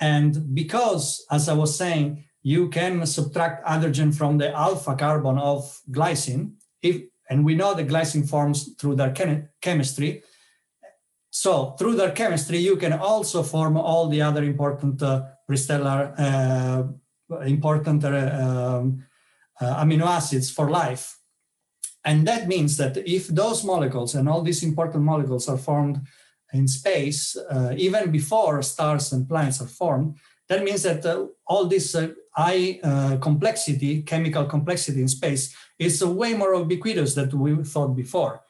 And because, as I was saying, you can subtract hydrogen from the alpha carbon of glycine, if, and we know the glycine forms through their chem- chemistry. So through their chemistry, you can also form all the other important uh, uh, important uh, um, uh, amino acids for life. And that means that if those molecules and all these important molecules are formed in space, uh, even before stars and planets are formed, that means that uh, all this uh, high uh, complexity, chemical complexity in space, is way more ubiquitous than we thought before.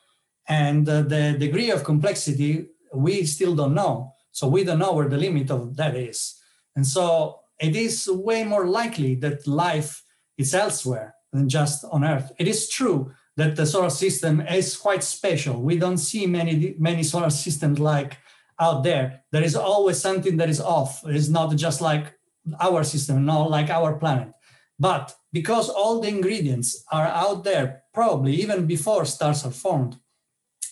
And uh, the degree of complexity, we still don't know. So we don't know where the limit of that is. And so it is way more likely that life is elsewhere than just on Earth. It is true that the solar system is quite special. We don't see many many solar systems like out there. There is always something that is off. It is not just like our system, not like our planet. But because all the ingredients are out there, probably even before stars are formed,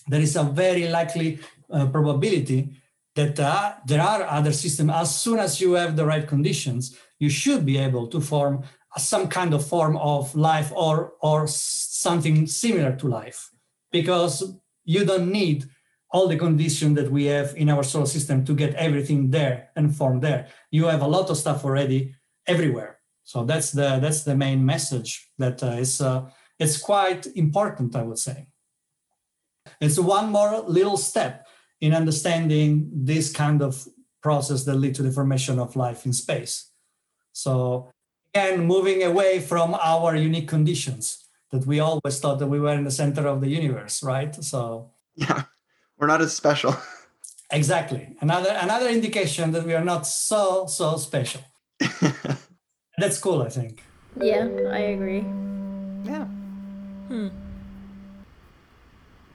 there is a very likely uh, probability that uh, there are other systems. As soon as you have the right conditions, you should be able to form some kind of form of life or or something similar to life because you don't need all the conditions that we have in our solar system to get everything there and form there. You have a lot of stuff already everywhere. So that's the that's the main message that uh, is uh, it's quite important i would say. It's one more little step in understanding this kind of process that lead to the formation of life in space. So again moving away from our unique conditions that we always thought that we were in the center of the universe right? So yeah we're not as special. Exactly. Another another indication that we are not so so special. That's cool i think. Yeah, I agree. yeah. Hmm.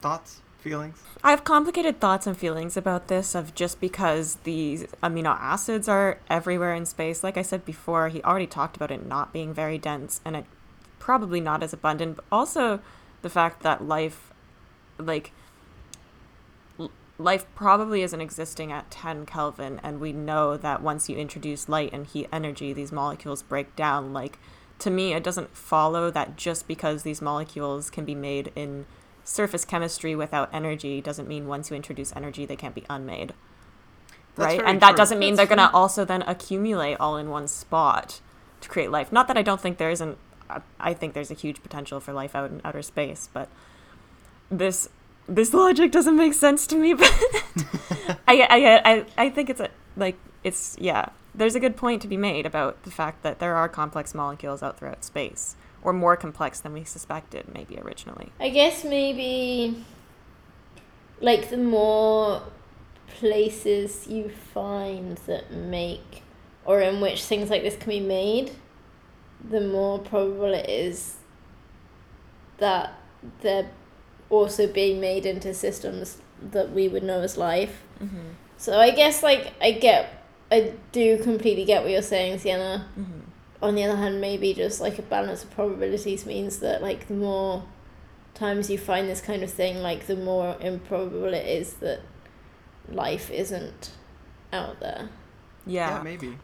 thoughts? Feelings? I have complicated thoughts and feelings about this of just because these amino acids are everywhere in space. Like I said before, he already talked about it not being very dense and it probably not as abundant, but also the fact that life like l- life probably isn't existing at 10 Kelvin and we know that once you introduce light and heat energy these molecules break down. Like to me it doesn't follow that just because these molecules can be made in surface chemistry without energy doesn't mean once you introduce energy they can't be unmade. That's right? and that true. doesn't mean That's they're going to also then accumulate all in one spot to create life. Not that i don't think there isn't i think there's a huge potential for life out in outer space but this this logic doesn't make sense to me but I, I i i think it's a like it's yeah there's a good point to be made about the fact that there are complex molecules out throughout space or more complex than we suspected maybe originally. I guess maybe like the more places you find that make or in which things like this can be made, the more probable it is that they're also being made into systems that we would know as life. mm-hmm. So I guess like I get I do completely get what you're saying, Sienna. Mm-hmm. On the other hand, maybe just like a balance of probabilities means that like the more times you find this kind of thing, like the more improbable it is that life isn't out there. yeah, yeah maybe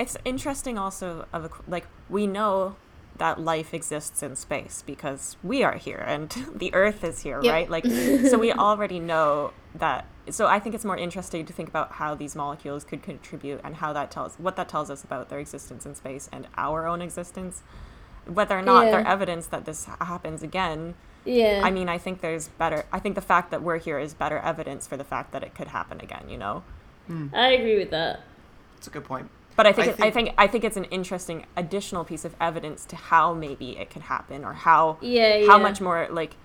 it's interesting also of a, like we know that life exists in space because we are here and the earth is here Yep. right like so we already know that so i think it's more interesting to think about how these molecules could contribute and how that tells what that tells us about their existence in space and our own existence whether or not they're evidence that this happens again Yeah. i mean i think there's better i think the fact that we're here is better evidence for the fact that it could happen again you know hmm. I agree with that. it's a good point But I think, I it, I think- think I think it's an interesting additional piece of evidence to how maybe it could happen or how Yeah, yeah. how much more like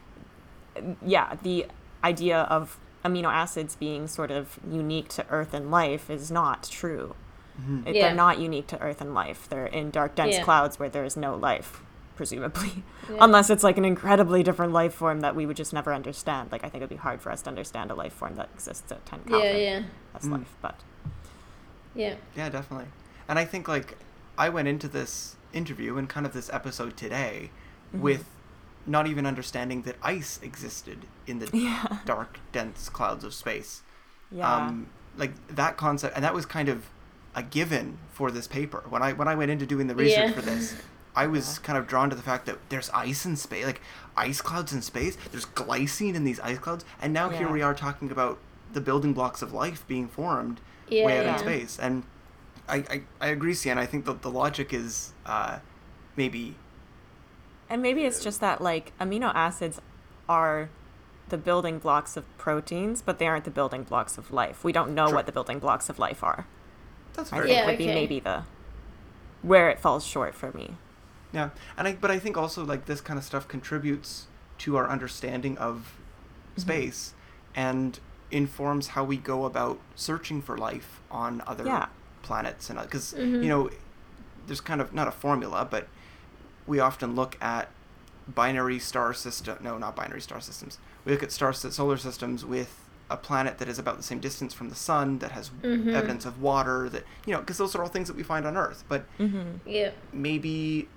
yeah the idea of amino acids being sort of unique to Earth and life is not true. Mm-hmm. It, Yeah. They're not unique to Earth and life. They're in dark dense Yeah. clouds where there is no life, presumably, Yeah. unless it's like an incredibly different life form that we would just never understand. Like I think it'd be hard for us to understand a life form that exists at ten Yeah, Kelvin. yeah. That's Mm. life, but Yeah. Yeah, definitely. And I think like I went into this interview and kind of this episode today Mm-hmm. with not even understanding that ice existed in the Yeah. dark, dense clouds of space. Yeah. Um, like that concept, and that was kind of a given for this paper. When I when I went into doing the research Yeah. for this, I was kind of drawn to the fact that there's ice in space, like ice clouds in space. There's glycine in these ice clouds, and now here we are talking about the building blocks of life being formed Yeah, way out yeah. in space. And I, I, I agree, Sienna. I think that the logic is uh, maybe And maybe it's just that like amino acids are the building blocks of proteins, but they aren't the building blocks of life. We don't know Sure. what the building blocks of life are. that's I very think Yeah, would be maybe the where it falls short for me. Yeah, and I but I think also like this kind of stuff contributes to our understanding of space and informs how we go about searching for life on other Yeah. planets and because Mhm. you know there's kind of not a formula but we often look at binary star system no not binary star systems we look at star solar systems with a planet that is about the same distance from the sun that has Mhm. evidence of water that you know because those are all things that we find on earth but Mm-hmm. Yeah. maybe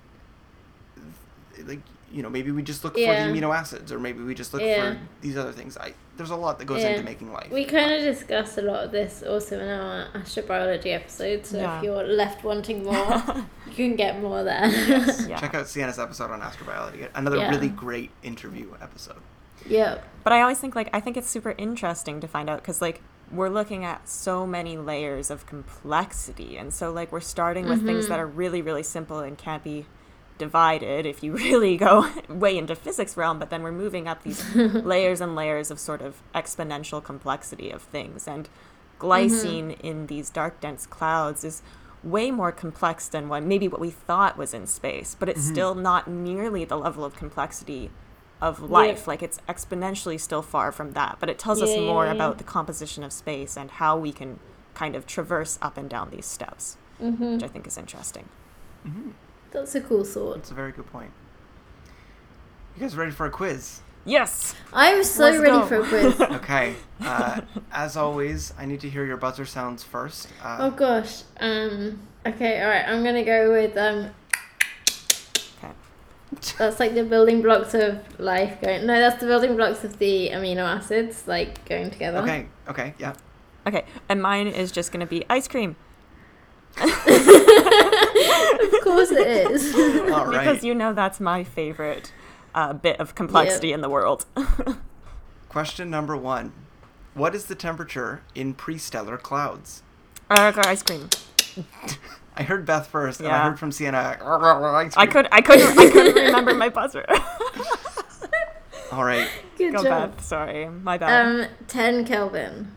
like you know maybe we just look Yeah. for the amino acids or maybe we just look Yeah. for these other things i there's a lot that goes Yeah. into making life We kind of discussed a lot of this also in our astrobiology episode, so Yeah. if you're left wanting more, you can get more there. Yeah. check out sienna's episode on astrobiology another Yeah. really great interview episode yeah. But I always think like I think it's super interesting to find out because like we're looking at so many layers of complexity, and so like we're starting with things mm-hmm. that are really really simple and can't be divided if you really go way into physics realm. But then we're moving up these layers and layers of sort of exponential complexity of things, and mm-hmm. glycine in these dark dense clouds is way more complex than what maybe what we thought was in space but it's mm-hmm. still not nearly the level of complexity of life. Like it's exponentially still far from that. But it tells us more yeah, yeah. about the composition of space and how we can kind of traverse up and down these steps Mm-hmm. which i think is interesting mm-hmm. That's a cool thought. that's a very good point you guys ready for a quiz yes I'm so Let's ready go. for a quiz. okay uh, as always i need to hear your buzzer sounds first uh, oh gosh. Um. Okay. All right. I'm gonna go with um. That's like the building blocks of life going. No, that's the building blocks of the amino acids like going together. okay okay yeah okay and mine is just going to be ice cream Of course it is. all right because you know that's my favorite uh, bit of complexity in the world question number one what is the temperature in pre-stellar clouds uh, ice cream I heard Beth first, and I heard from Sienna. ice i could i couldn't i couldn't remember my buzzer All right. Good go job. beth sorry my bad Um, ten Kelvin.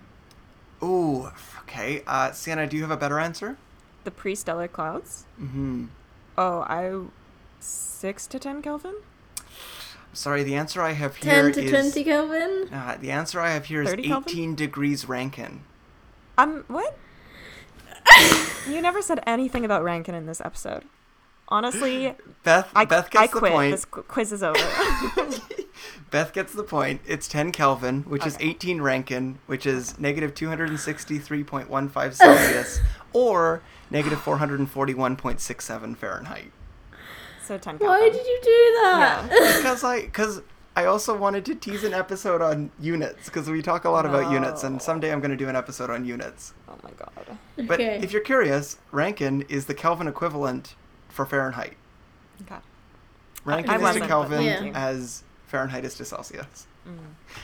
Ooh. Okay. Uh, Sienna, do you have a better answer? The pre-stellar clouds Mm-hmm. Oh, I six to ten Kelvin. Sorry, the answer I have here Ten to is- twenty Kelvin. Uh, the answer I have here is 30 Kelvin? 18 degrees Rankine. Um, what? you never said anything about Rankine in this episode. Honestly, Beth, I, Beth I gets the quit. point. This qu- quiz is over. Beth gets the point. It's 10 Kelvin, which is Okay. 18 Rankine, which is negative 263.15 Celsius, or negative 441.67 Fahrenheit. so ten Kelvin. Why did you do that? because I because I also wanted to tease an episode on units because we talk a lot about units, and someday I'm going to do an episode on units. Oh my god. But Okay. if you're curious, Rankine is the Kelvin equivalent for Fahrenheit. Okay. Rankine I is to wasn't, but Kelvin thank as Fahrenheit is to Celsius. Mm.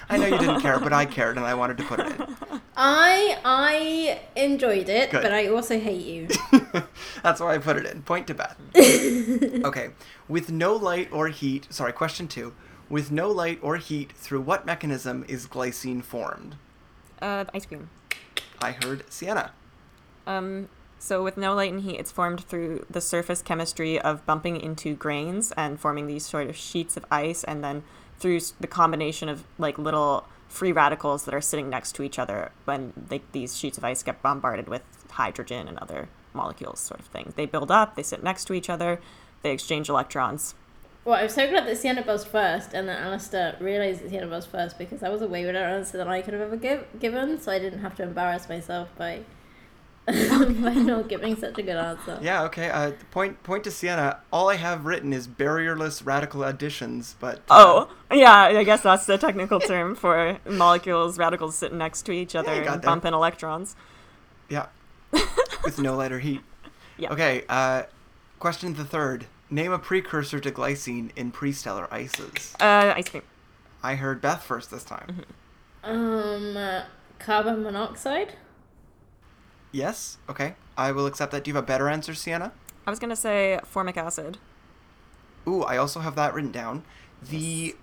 I know you didn't care, but I cared, and I wanted to put it in. I I enjoyed it, Good. but I also hate you. That's why I put it in. Point to Beth. okay. With no light or heat, sorry, question two. With no light or heat, through what mechanism is glycine formed? Uh, ice cream. I heard Sienna. Um, so with no light and heat, it's formed through the surface chemistry of bumping into grains and forming these sort of sheets of ice, and then through the combination of like little free radicals that are sitting next to each other when they, these sheets of ice get bombarded with hydrogen and other molecules, sort of thing. They build up, they sit next to each other, they exchange electrons. Well, I'm so glad that Sienna buzzed first, and that Alistair realised that Sienna buzzed first because that was a way better answer than I could have ever give, given, so I didn't have to embarrass myself by by not giving such a good answer. Yeah, okay. Uh, point point to Sienna. All I have written is barrierless radical additions, but uh, Oh, yeah, I guess that's the technical term for molecules, radicals sitting next to each other you got and there. bumping electrons. yeah, with no light or heat. Yeah. Okay. Uh, question the third. Name a precursor to glycine in prestellar ices. Uh, ice cream. I heard Beth first this time. Mm-hmm. Um, uh, carbon monoxide. Yes. Okay. I will accept that. Do you have a better answer, Sienna? I was gonna say formic acid. Ooh, I also have that written down. The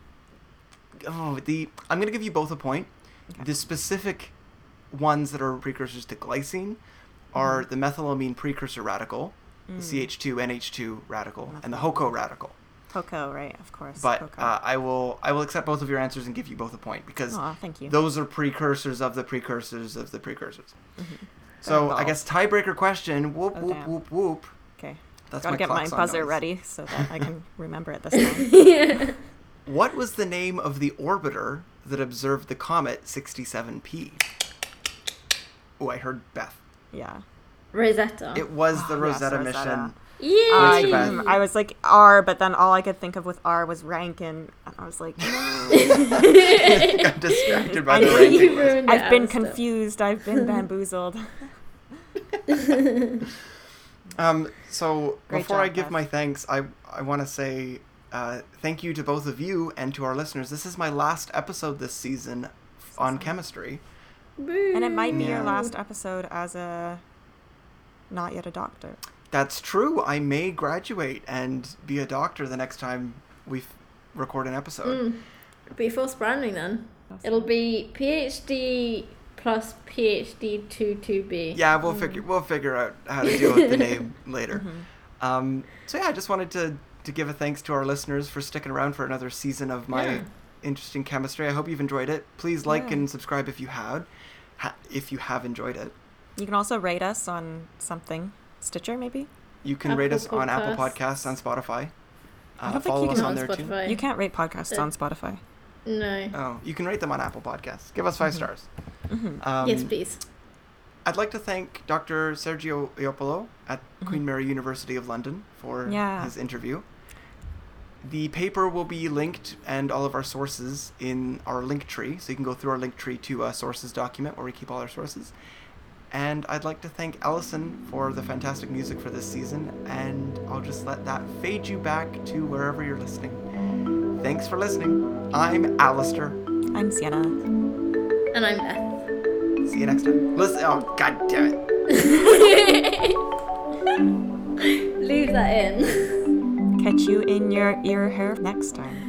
oh, the I'm gonna give you both a point. The specific ones that are precursors to glycine are Mm-hmm. the methylamine precursor radical, Mm. the CH2NH2 radical, and the HOCO radical. Cocoa, right? Of course. But uh, I will I will accept both of your answers and give you both a point because Aw, thank you. those are precursors of the precursors of the precursors. Mm-hmm. So I guess tiebreaker question. Whoop Oh, whoop damn. whoop whoop. okay. That's Gotta my get my buzzer noise. ready so that I can remember it this time. yeah. What was the name of the orbiter that observed the comet 67P? Oh, I heard Beth. Yeah. Rosetta. It was the Oh, yes, Rosetta Rosetta. mission. Yay! I, um, I was like R, but then all I could think of with R was Rankine. And I was like, Got distracted by I the know ranking. you ruined it, I've been Alistair. confused. I've been bamboozled. Um, so Great before I give Beth. my thanks, I I want to say uh, thank you to both of you and to our listeners. This is my last episode this season on chemistry. And it might be Yeah. your last episode as a not yet a doctor. That's true. I may graduate and be a doctor the next time we f- record an episode. Mm. Be forced branding then. It'll be PhD plus PhD two two B. Yeah, we'll figure we'll figure out how to deal with the name later. Mm-hmm. Um, so yeah, I just wanted to to give a thanks to our listeners for sticking around for another season of my Yeah. interesting chemistry. I hope you've enjoyed it. Please like Yeah. and subscribe if you had, ha- if you have enjoyed it. You can also rate us on something. Stitcher, maybe? You can rate us Apple on Apple Podcasts. Podcasts on Spotify. I Uh, don't think follow you us can on on there too. Spotify. You can't rate podcasts on Spotify. No. Oh, you can rate them on Apple Podcasts. Give us 5 Mhm. stars. Hmm Um, yes, please. I'd like to thank Dr. Sergio Ioppolo at Queen Mary University of London for Mm-hmm. Yeah. his interview. The paper will be linked and all of our sources in our link tree, so you can go through our link tree to a sources document where we keep all our sources. And I'd like to thank Allison for the fantastic music for this season, and I'll just let that fade you back to wherever you're listening. Thanks for listening. I'm Alistair. I'm Sienna. And I'm Beth. See you next time. Listen. Oh, god damn it. Leave that in. Catch you in your ear hair next time.